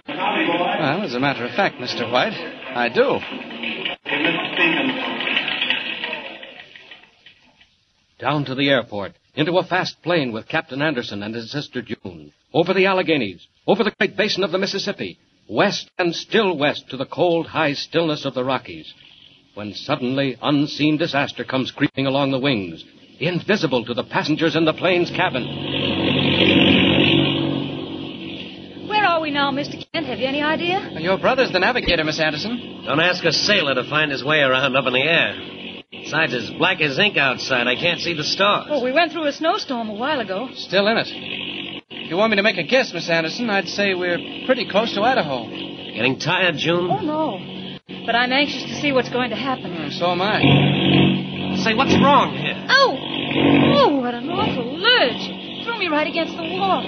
Well, as a matter of fact, Mr. White, I do. Down to the airport, into a fast plane with Captain Anderson and his sister June, over the Alleghenies, over the great basin of the Mississippi, west and still west to the cold, high stillness of the Rockies, when suddenly unseen disaster comes creeping along the wings, invisible to the passengers in the plane's cabin. Where are we now, Mr. Kent? Have you any idea? Your brother's the navigator, Miss Anderson. Don't ask a sailor to find his way around up in the air. Besides, it's black as ink outside. I can't see the stars. Oh, we went through a snowstorm a while ago. Still in it. If you want me to make a guess, Miss Anderson, I'd say we're pretty close to Idaho. Getting tired, June? Oh, no. But I'm anxious to see what's going to happen. Mm, so am I. Say, what's wrong here? Oh! Oh, what an awful lurch. Threw me right against the wall.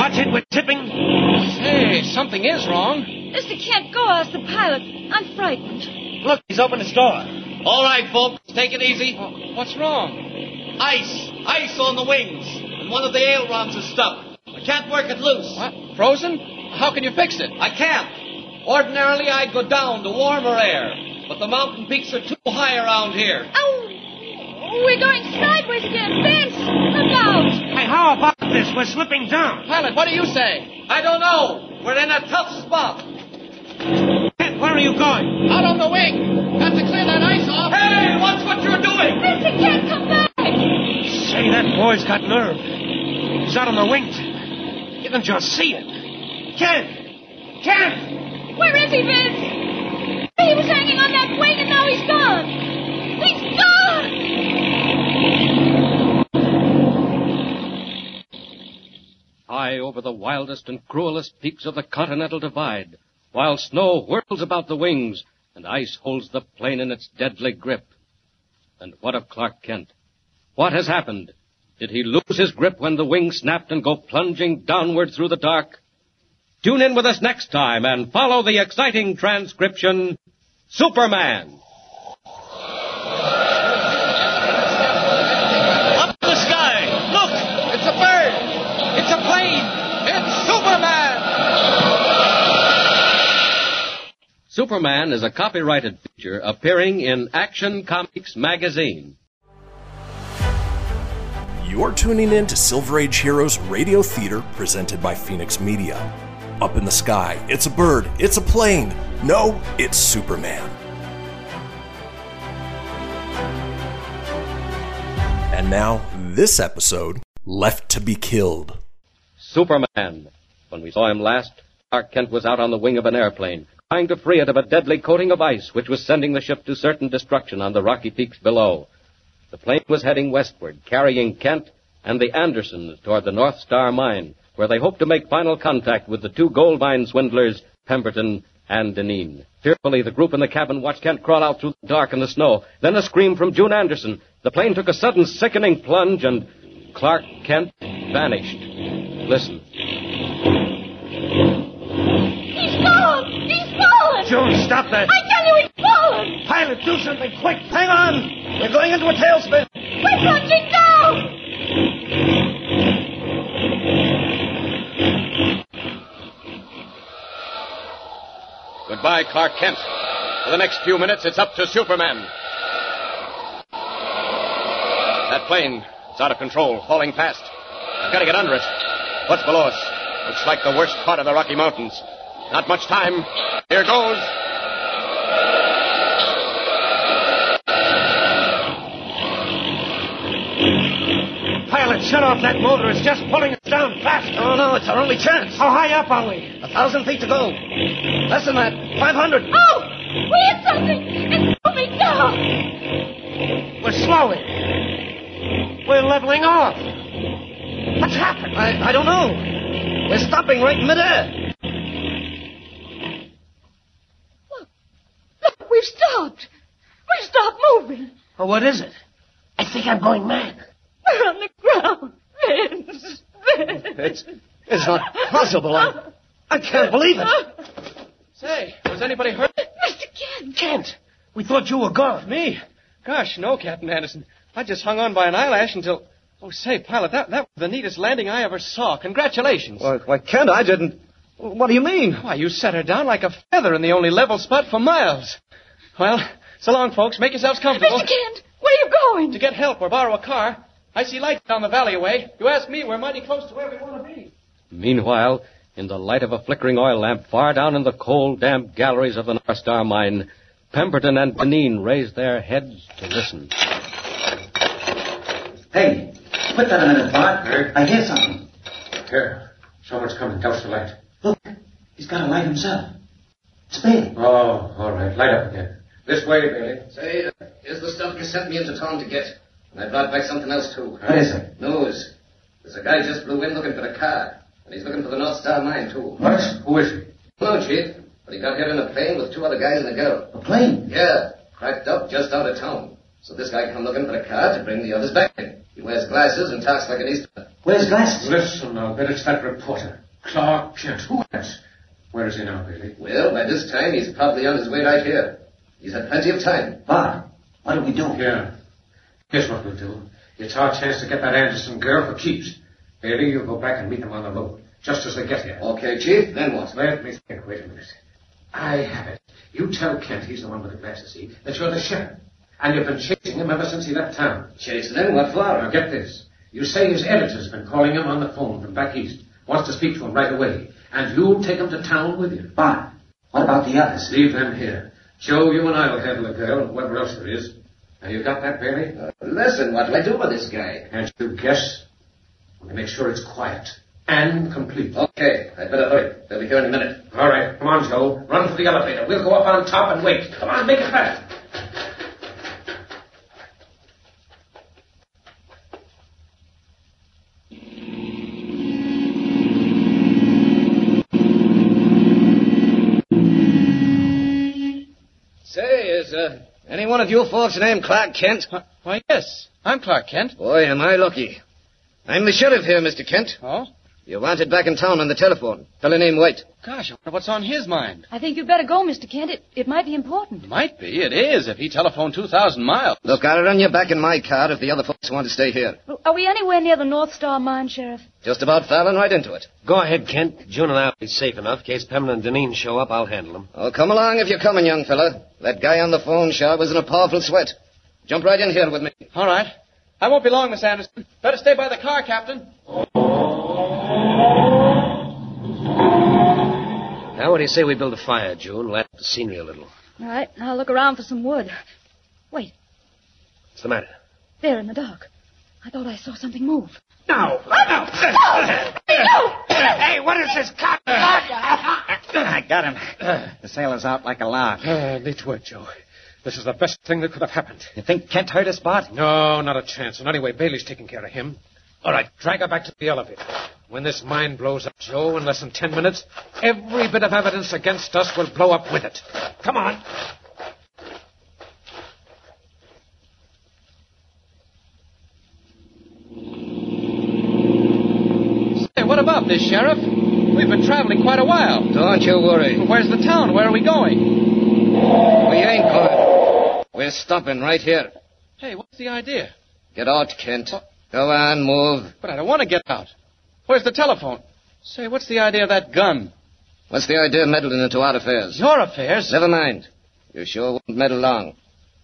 Watch it, we're tipping. Hey, something is wrong. Mr. Kent, go ask the pilot. I'm frightened. Look, he's opened his door. All right, folks, take it easy. Oh, what's wrong? Ice. Ice on the wings. And one of the ailerons is stuck. I can't work it loose. What? Frozen? How can you fix it? I can't. Ordinarily, I'd go down to warmer air. But the mountain peaks are too high around here. Oh, We're going sideways again. Vince! Look out! Hey, how about this? We're slipping down. Pilot, what do you say? I don't know. We're in a tough spot. Kent, where are you going? Out on the wing. Got to clear that ice off. Hey, watch what you're doing. Mr. Kent, come back! Say, that boy's got nerve. He's out on the wing. You can just see it. Kent! Kent! Where is he, Vince? He was hanging on that wing and now he's gone. He's gone! High over the wildest and cruelest peaks of the Continental Divide, while snow whirls about the wings and ice holds the plane in its deadly grip. And what of Clark Kent? What has happened? Did he lose his grip when the wing snapped and go plunging downward through the dark? Tune in with us next time and follow the exciting transcription Superman. Up in the sky! Look! It's a bird! It's a plane! It's Superman! Superman is a copyrighted feature appearing in Action Comics magazine. You're tuning in to Silver Age Heroes Radio Theater presented by Phoenix Media. Up in the sky, it's a bird, it's a plane. No, it's Superman. And now, this episode Left to be Killed. Superman. When we saw him last, Clark Kent was out on the wing of an airplane, trying to free it of a deadly coating of ice which was sending the ship to certain destruction on the rocky peaks below. The plane was heading westward, carrying Kent and the Andersons toward the North Star Mine, where they hoped to make final contact with the two gold mine swindlers, Pemberton and Deneen. Fearfully, the group in the cabin watched Kent crawl out through the dark and the snow. Then a scream from June Anderson. The plane took a sudden, sickening plunge, and Clark Kent vanished. Listen. He's fallen! He's fallen! June, stop that! I tell you, he's fallen! Pilot, do something quick! Hang on! We're going into a tailspin! We're plunging down! Goodbye, Clark Kent. For the next few minutes, it's up to Superman. That plane, it's out of control, falling fast. I've got to get under it. What's below us? Looks like the worst part of the Rocky Mountains. Not much time. Here goes. Pilot, shut off that motor. It's just pulling us down fast. Oh, no, it's our only chance. How high up are we? A thousand feet to go. Less than that. Five hundred. Oh! We hit something! It's moving down! We're slowing. We're leveling off. What's happened? I, I don't know. We're stopping right in midair. Look, we've stopped! We've stopped moving! Oh, what is it? I think I'm going mad. We're on the ground! Vince! Vince! It's, it's not possible. I, I can't believe it. Say, was anybody hurt? Mr. Kent! Kent, we thought you were gone. Me? Gosh, no, Captain Anderson. I just hung on by an eyelash until. Oh, say, pilot, that, that was the neatest landing I ever saw. Congratulations. Why, why, Kent, I didn't. What do you mean? Why, you set her down like a feather in the only level spot for miles. Well, so long, folks. Make yourselves comfortable. Mr. Kent, where are you going? To get help or borrow a car. I see lights down the valley away. You ask me, we're mighty close to where we want to be. Meanwhile, in the light of a flickering oil lamp far down in the cold, damp galleries of the North Star mine, Pemberton and Deneen raised their heads to listen. Hey, put that a minute, Bart. I hear something. Here. Someone's coming. Douse the light. Look, he's got a light himself. It's Bailey. Oh, all right. Light up again. This way, Bailey. Say, uh, here's the stuff you sent me into town to get. And I brought back something else, too. What is it? News. There's a guy just blew in looking for a car. And he's looking for the North Star mine, too. What? Who is he? No, Chief. But he got here in a plane with two other guys and a girl. A plane? Yeah. Cracked up just out of town. So this guy come looking for a car to bring the others back in. He wears glasses and talks like an Easterner. Where's glasses? Listen, I'll bet it's that reporter. Clark Kent. Who else? Where is he now, Bailey? Well, by this time, he's probably on his way right here. He's had plenty of time. Bart, what do we do? Yeah. Here's what we'll do. It's our chance to get that Anderson girl for keeps. Bailey, you go back and meet them on the road, just as they get here. Okay, Chief. Then what? Let me think. Wait a minute. I have it. You tell Kent, he's the one with the glasses, see, that you're the sheriff. And you've been chasing him ever since he left town. Chasing him? What for? Now get this. You say his editor's been calling him on the phone from back east. Wants to speak to him right away. And you'll take him to town with you. Bart, what about the others? Leave them here. Joe, you and I will handle the girl and whoever else there is. Now, you got that, Bailey? Uh, listen, what do I do with this guy? Can't you guess? Make sure it's quiet and complete. Okay, I'd better hurry. They'll be here in a minute. All right, come on, Joe. Run for the elevator. We'll go up on top and wait. Come on, make it fast. Is uh, any one of you folks named Clark Kent? Why, yes. I'm Clark Kent. Boy, am I lucky. I'm the sheriff here, Mr. Kent. Oh? You wanted back in town on the telephone. Fellow named White. Gosh, I wonder what's on his mind. I think you'd better go, Mr. Kent. It, it might be important. Might be. It is, if he telephoned 2,000 miles. Look, I'll run you back in my car if the other folks want to stay here. Are we anywhere near the North Star mine, Sheriff? Just about falling right into it. Go ahead, Kent. June and I'll be safe enough. In case Pemberton and Deneen show up, I'll handle them. Oh, come along if you're coming, young fella. That guy on the phone sure was in a powerful sweat. Jump right in here with me. All right. I won't be long, Miss Anderson. Better stay by the car, Captain. Now, what do you say we build a fire, June? Light up the scenery a little. All right, I'll look around for some wood. Wait, What's the matter? there in the dark. I thought I saw something move. No. Hey, what is this cock? I got him. The sailor's out like a lark. Uh, neat work, Joe. This is the best thing that could have happened. You think Kent hurt us, Bart? No, not a chance. And anyway, Bailey's taking care of him. All right, drag her back to the elevator. When this mine blows up, Joe, in less than ten minutes, every bit of evidence against us will blow up with it. Come on. Say, what about this, Sheriff? We've been traveling quite a while. Don't you worry. Where's the town? Where are we going? We ain't going. We're stopping right here. Hey, what's the idea? Get out, Kent. Go on, move. But I don't want to get out. Where's the telephone? Say, what's the idea of that gun? What's the idea of meddling into our affairs? Your affairs? Never mind. You sure won't meddle long.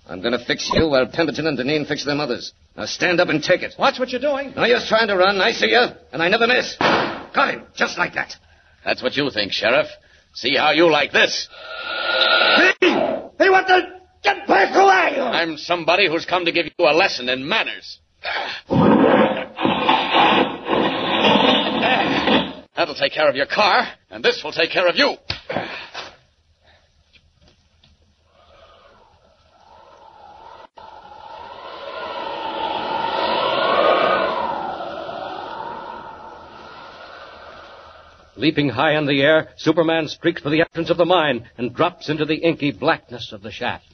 I'm going to fix you while Pemberton and Deneen fix them others. Now stand up and take it. Watch what you're doing. Now you're trying to run. I see you, and I never miss. Got him, just like that. That's what you think, Sheriff. See how you like this. Hey, what the? Get back away! I'm somebody who's come to give you a lesson in manners. That'll take care of your car, and this will take care of you. Leaping high in the air, Superman streaks for the entrance of the mine and drops into the inky blackness of the shaft.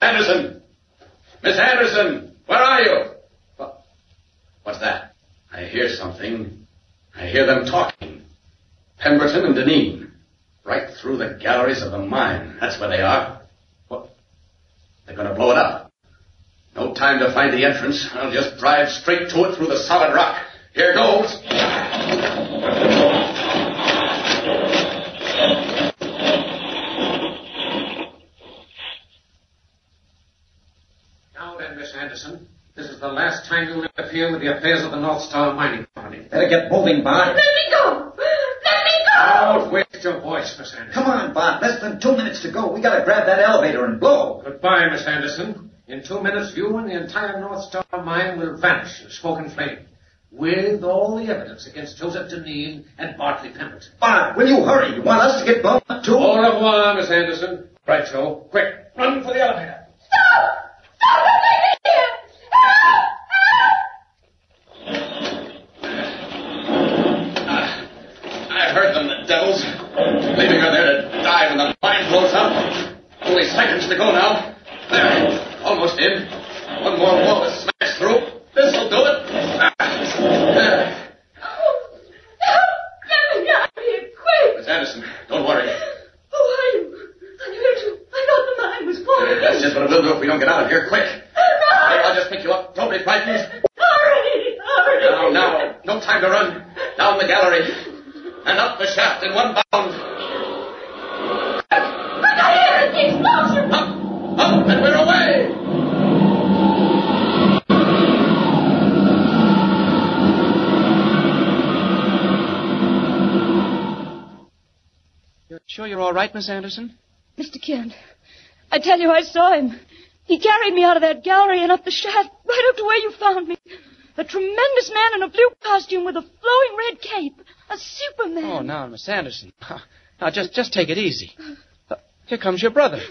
Anderson! Miss Anderson! Where are you? What? What's that? I hear something. I hear them talking. Pemberton and Deneen. Right through the galleries of the mine. That's where they are. What? They're to blow it up. No time to find the entrance. I'll just drive straight to it through the solid rock. Here goes. Now then, Miss Anderson, this is the last time you'll interfere with the affairs of the North Star Mining Company. Better get moving, Bart. Let me go! Let me go! Don't waste your voice, Miss Anderson. Come on, Bart. Less than two minutes to go. We gotta grab that elevator and blow. Goodbye, Miss Anderson. In two minutes, you and the entire North Star mine will vanish in smoke and flame. With all the evidence against Joseph Deneen and Bartley Pemberton. Bart, will you hurry? You want us to get blown up too? Au revoir, Miss Anderson. Right, Joe. Quick, run for the elevator. I heard them, the devils. Leaving her there to die when the mine blows up. Only seconds to go now. There, almost in. One more wall Miss Anderson? Mr. Kent, I tell you, I saw him. He carried me out of that gallery and up the shaft, right up to where you found me. A tremendous man in a blue costume with a flowing red cape. A Superman. Oh, now, Miss Anderson. Now, just just take it easy. Uh, here comes your brother.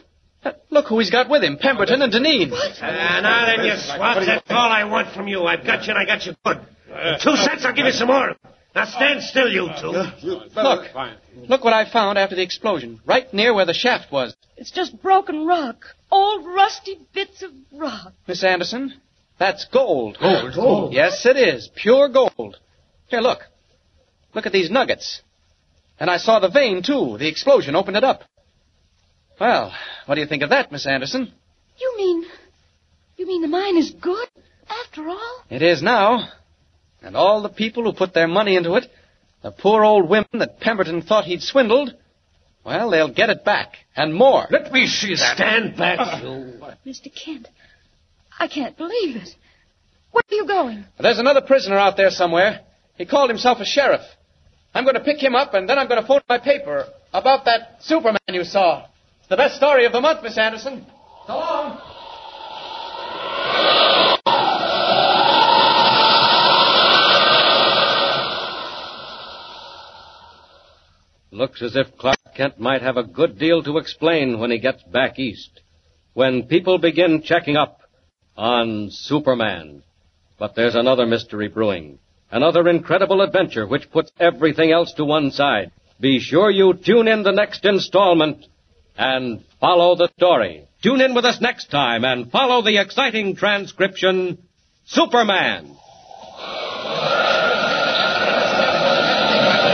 Uh, look who he's got with him, Pemberton and Deneen. Uh, now then, you swabs, that's all I want from you. I've got you and I got you good. In two cents, I'll give you some more. Now stand still, you two. Look, look what I found after the explosion, right near where the shaft was. It's just broken rock. Old rusty bits of rock. Miss Anderson, that's gold. Gold? Gold? Yes, it is. Pure gold. Here, look. Look at these nuggets. And I saw the vein, too. The explosion opened it up. Well, what do you think of that, Miss Anderson? You mean. You mean the mine is good, after all? It is now. And all the people who put their money into it, the poor old women that Pemberton thought he'd swindled, well, they'll get it back, and more. Let me see that. Stand back, ah. you. Mr. Kent, I can't believe it. Where are you going? There's another prisoner out there somewhere. He called himself a sheriff. I'm going to pick him up, and then I'm going to phone my paper about that Superman you saw. It's the best story of the month, Miss Anderson. So long. Looks as if Clark Kent might have a good deal to explain when he gets back east. when people begin checking up on Superman. But there's another mystery brewing. Another incredible adventure which puts everything else to one side. Be sure you tune in the next installment and follow the story. Tune in with us next time and follow the exciting transcription Superman.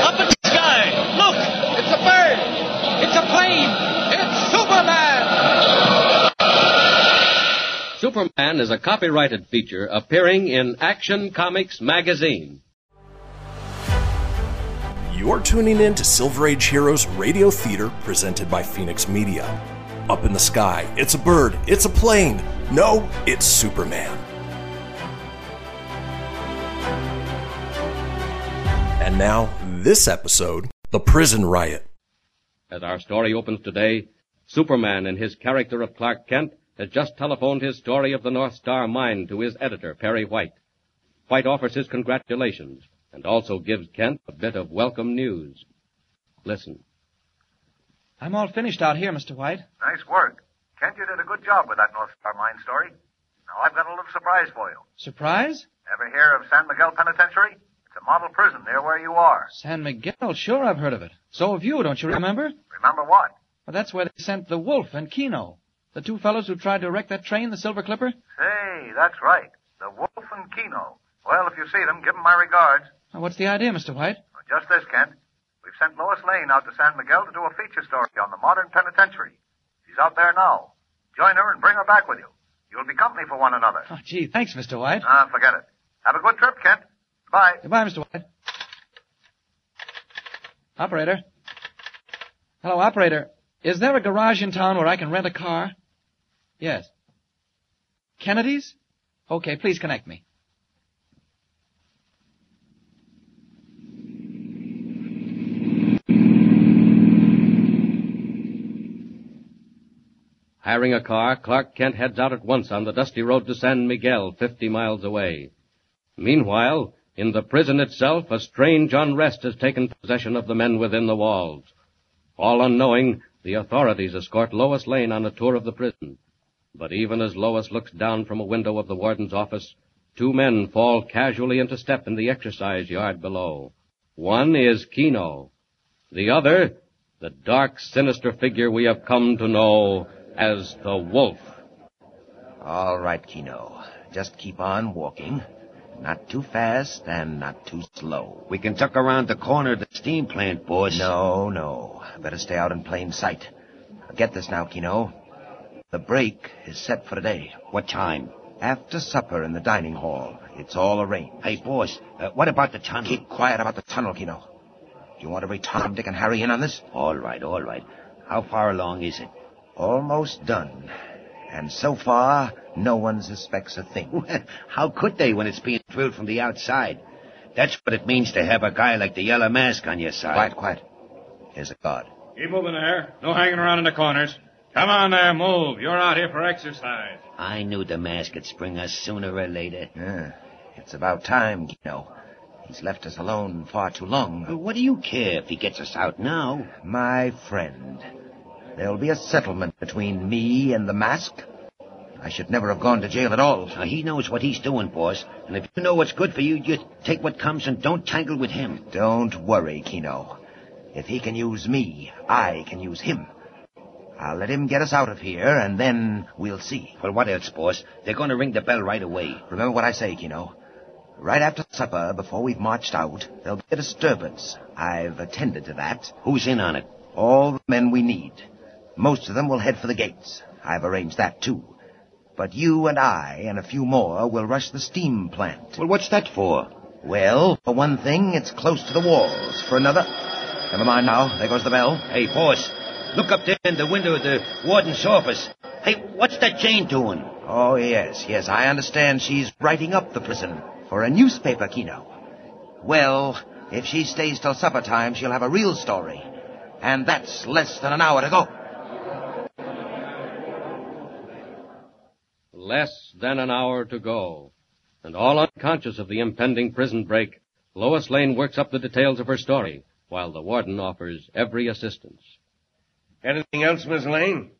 Up in the sky! Look! It's a bird! It's a plane! It's Superman! Is a copyrighted feature appearing in Action Comics magazine. You're tuning in to Silver Age Heroes Radio Theater presented by Phoenix Media. Up in the sky, it's a bird, it's a plane. No, it's Superman. And now, this episode The Prison Riot. As our story opens today, Superman, in his character of Clark Kent, has just telephoned his story of the North Star mine to his editor, Perry White. White offers his congratulations and also gives Kent a bit of welcome news. Listen. I'm all finished out here, Mr. White. Nice work. Kent, you did a good job with that North Star Mine story. Now I've got a little surprise for you. Surprise? Ever hear of San Miguel Penitentiary? It's a model prison near where you are. San Miguel, sure I've heard of it. So have you, don't you remember? Remember what? Well, that's where they sent the Wolf and Kino. The two fellows who tried to wreck that train, the Silver Clipper? Hey, that's right. The Wolf and Kino. Well, if you see them, give them my regards. Now, what's the idea, Mr. White? Well, just this, Kent. We've sent Lois Lane out to San Miguel to do a feature story on the modern penitentiary. She's out there now. Join her and bring her back with you. You'll be company for one another. Oh, gee, thanks, Mr. White. Ah, forget it. Have a good trip, Kent. Bye. Goodbye, Mr. White. Operator. Hello, operator. Is there a garage in town where I can rent a car? Yes. Kennedy's? Okay, please connect me. Hiring a car, Clark Kent heads out at once on the dusty road to San Miguel, 50 miles away. Meanwhile, in the prison itself, a strange unrest has taken possession of the men within the walls. All unknowing, the authorities escort Lois Lane on a tour of the prison. But even as Lois looks down from a window of the warden's office, two men fall casually into step in the exercise yard below. One is Kino. The other, the dark, sinister figure we have come to know as the Wolf. All right, Kino. Just keep on walking. Not too fast and not too slow. We can tuck around the corner of the steam plant, boss. No, no. Better stay out in plain sight. Get this now, Kino. The break is set for today. What time? After supper in the dining hall. It's all arranged. Hey, boss, uh, what about the tunnel? Keep quiet about the tunnel, Kino. Do you want to every Tom, Dick, and Harry in on this? All right, all right. How far along is it? Almost done. And so far, no one suspects a thing. How could they when it's being drilled from the outside? That's what it means to have a guy like the Yellow Mask on your side. Quiet, quiet. Here's a guard. Keep moving there. No hanging around in the corners. Come on there, move. You're out here for exercise. I knew the mask would spring us sooner or later. Yeah, it's about time, Kino. He's left us alone far too long. But what do you care if he gets us out now? My friend, there'll be a settlement between me and the mask. I should never have gone to jail at all. Now, he knows what he's doing, boss. And if you know what's good for you, you take what comes and don't tangle with him. Don't worry, Kino. If he can use me, I can use him. I'll let him get us out of here, and then we'll see. Well, what else, boss? They're going to ring the bell right away. Remember what I say, Kino. Right after supper, before we've marched out, there'll be a disturbance. I've attended to that. Who's in on it? All the men we need. Most of them will head for the gates. I've arranged that, too. But you and I and a few more will rush the steam plant. Well, what's that for? Well, for one thing, it's close to the walls. For another... Never mind now. There goes the bell. Hey, boss. Look up there in the window of the warden's office. Hey, what's that Jane doing? Oh, yes, yes. I understand she's writing up the prison for a newspaper, Kino. Well, if she stays till supper time, she'll have a real story. And that's less than an hour to go. Less than an hour to go. And all unconscious of the impending prison break, Lois Lane works up the details of her story, while the warden offers every assistance. Anything else, Miss Lane?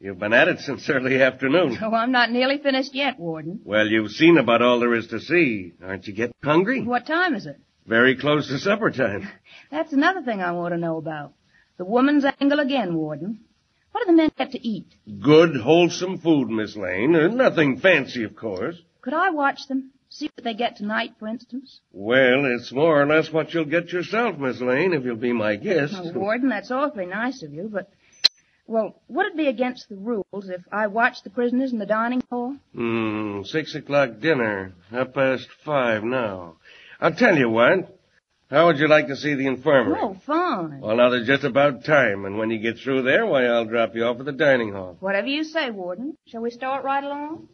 You've been at it since early afternoon. Oh, I'm not nearly finished yet, Warden. Well, you've seen about all there is to see. Aren't you getting hungry? What time is it? Very close to supper time. That's another thing I want to know about. The woman's angle again, Warden. What do the men get to eat? Good, wholesome food, Miss Lane. Uh, nothing fancy, of course. Could I watch them? See what they get tonight, for instance? Well, it's more or less what you'll get yourself, Miss Lane, if you'll be my guest. Oh, Warden, that's awfully nice of you, but... Well, would it be against the rules if I watched the prisoners in the dining hall? Hmm, six o'clock dinner. Half past five now. I'll tell you what. How would you like to see the infirmary? Oh, fine. Well, now, there's just about time, and when you get through there, why, I'll drop you off at the dining hall. Whatever you say, Warden. Shall we start right along?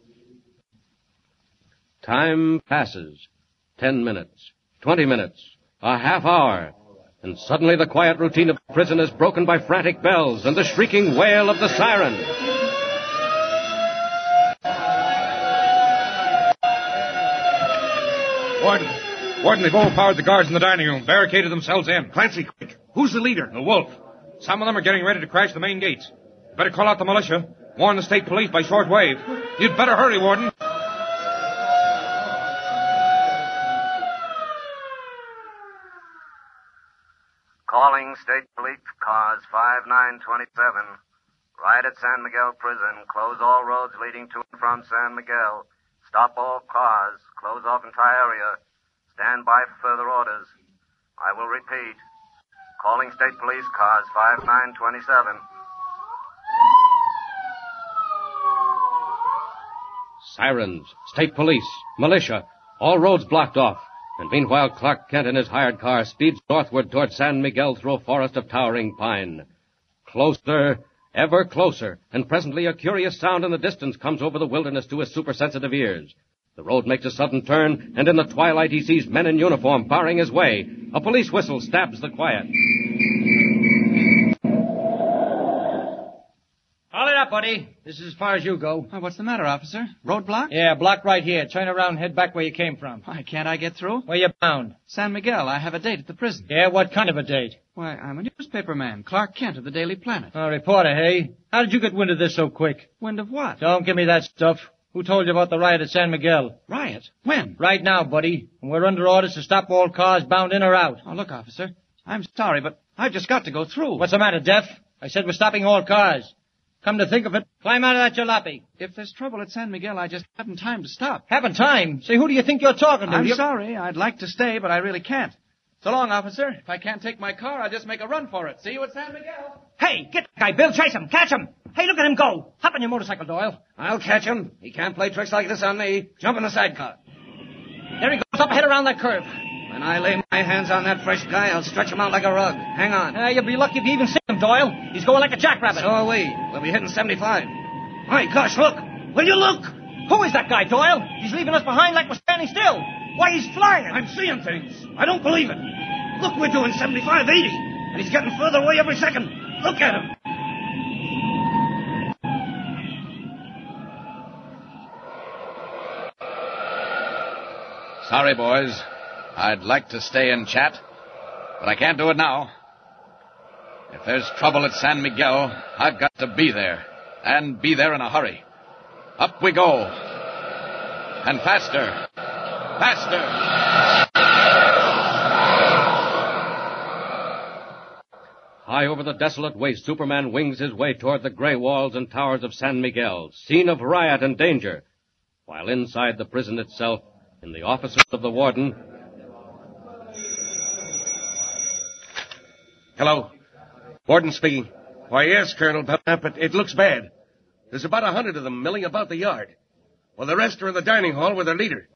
Time passes. Ten minutes. Twenty minutes. A half hour. And suddenly the quiet routine of the prison is broken by frantic bells and the shrieking wail of the siren. Warden. Warden, they've overpowered the guards in the dining room, barricaded themselves in. Clancy, quick. Who's the leader? The wolf. Some of them are getting ready to crash the main gates. Better call out the militia. Warn the state police by short wave. You'd better hurry, Warden. Calling State Police Cars 5927. Right at San Miguel Prison. Close all roads leading to and from San Miguel. Stop all cars. Close off entire area. Stand by for further orders. I will repeat. Calling State Police Cars 5927. Sirens, state police, militia, all roads blocked off. And meanwhile, Clark Kent in his hired car speeds northward toward San Miguel through a forest of towering pine. Closer, ever closer, and presently a curious sound in the distance comes over the wilderness to his supersensitive ears. The road makes a sudden turn, and in the twilight he sees men in uniform barring his way. A police whistle stabs the quiet. Haul it up, buddy. This is as far as you go. Oh, what's the matter, officer? Roadblock? Yeah, block right here. Turn around and head back where you came from. Why, can't I get through? Where you bound? San Miguel. I have a date at the prison. Yeah, what kind of a date? Why, I'm a newspaper man, Clark Kent of the Daily Planet. A reporter, hey? How did you get wind of this so quick? Wind of what? Don't give me that stuff. Who told you about the riot at San Miguel? Riot? When? Right now, buddy. And we're under orders to stop all cars bound in or out. Oh, look, officer. I'm sorry, but I've just got to go through. What's the matter, deaf? I said we're stopping all cars. Come to think of it, climb out of that jalopy. If there's trouble at San Miguel, I just haven't time to stop. Haven't time? Say, who do you think you're talking to? I'm You- sorry. I'd like to stay, but I really can't. So long, officer. If I can't take my car, I'll just make a run for it. See you at San Miguel. Hey, get that guy, Bill. Chase him. Catch him. Hey, look at him go. Hop on your motorcycle, Doyle. I'll catch him. He can't play tricks like this on me. Jump in the sidecar. There he goes up ahead around that curve. When I lay my hands on that fresh guy, I'll stretch him out like a rug. Hang on. Uh, you'll be lucky if you even see him, Doyle. He's going like a jackrabbit. So are we. We'll be hitting 75. My gosh, look! Will you look? Who is that guy, Doyle? He's leaving us behind like we're standing still. Why, he's flying. I'm seeing things. I don't believe it. Look, we're doing 75, 80. And he's getting further away every second. Look at him. Sorry, boys. I'd like to stay and chat, but I can't do it now. If there's trouble at San Miguel, I've got to be there, and be there in a hurry. Up we go. And faster. Faster. High over the desolate waste, Superman wings his way toward the gray walls and towers of San Miguel, scene of riot and danger. While inside the prison itself, in the offices of the warden, Hello. Warden speaking. Why, yes, Colonel, but but it looks bad. There's about a hundred of them milling about the yard. Well, the rest are in the dining hall with their leader.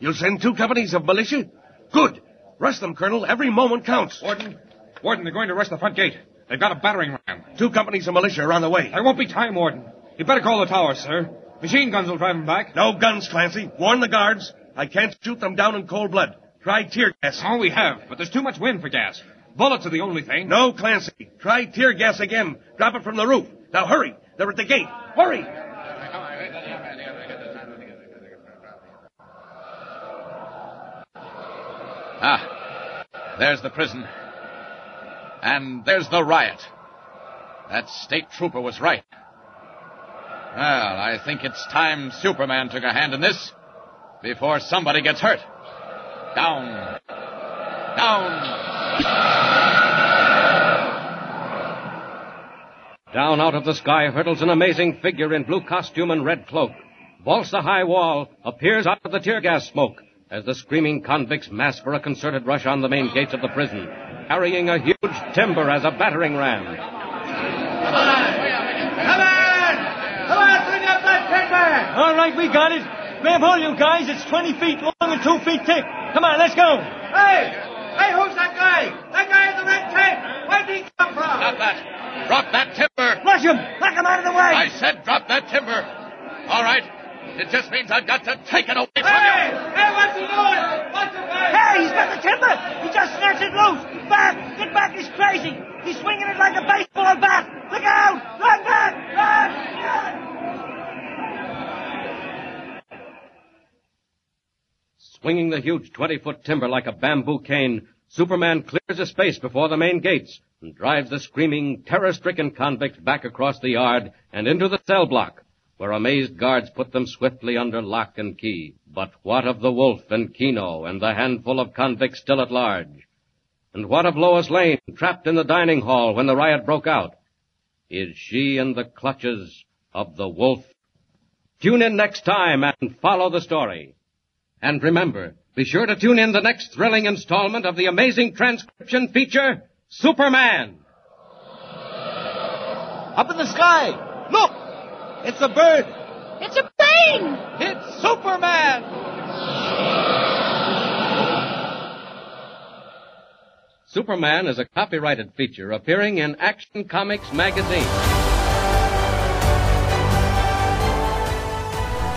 You'll send two companies of militia? Good. Rush them, Colonel. Every moment counts. Warden, Warden, they're going to rush the front gate. They've got a battering ram. Two companies of militia are on the way. There won't be time, Warden. You'd better call the tower, sir. Machine guns will drive them back. No guns, Clancy. Warn the guards. I can't shoot them down in cold blood. Try tear gas. Oh, we have, but there's too much wind for gas. Bullets are the only thing. No, Clancy. Try tear gas again. Drop it from the roof. Now hurry. They're at the gate. Hurry. Ah, there's the prison. And there's the riot. That state trooper was right. Well, I think it's time Superman took a hand in this before somebody gets hurt. Down. Down. Down out of the sky hurtles an amazing figure in blue costume and red cloak. Vaults the high wall, appears out of the tear gas smoke as the screaming convicts mass for a concerted rush on the main gates of the prison, carrying a huge timber as a battering ram. Come on! Come on, Come on, bring up that timber! All right, we got it. Grab hold, you guys. It's 20 feet long and 2 feet thick. Come on, let's go. Hey! Hey, who's that guy? That guy in the red cape! Where did he come from? Stop that! Drop that timber! Rush him! Knock him out of the way! I said drop that timber! All right. It just means I've got to take it away from Hey! you! Hey, what's he doing? What's the way? Hey, he's got the timber! He just snatched it loose! Back! Get back! He's crazy! He's swinging it like a baseball bat! Look out! Run back! Run! Run! Swinging the huge 20-foot timber like a bamboo cane, Superman clears a space before the main gates and drives the screaming, terror-stricken convicts back across the yard and into the cell block, where amazed guards put them swiftly under lock and key. But what of the wolf and Kino and the handful of convicts still at large? And what of Lois Lane, trapped in the dining hall when the riot broke out? Is she in the clutches of the wolf? Tune in next time and follow the story. And remember, be sure to tune in the next thrilling installment of the amazing transcription feature, Superman. Up in the sky! Look! It's a bird! It's a plane! It's Superman! Superman is a copyrighted feature appearing in Action Comics magazine.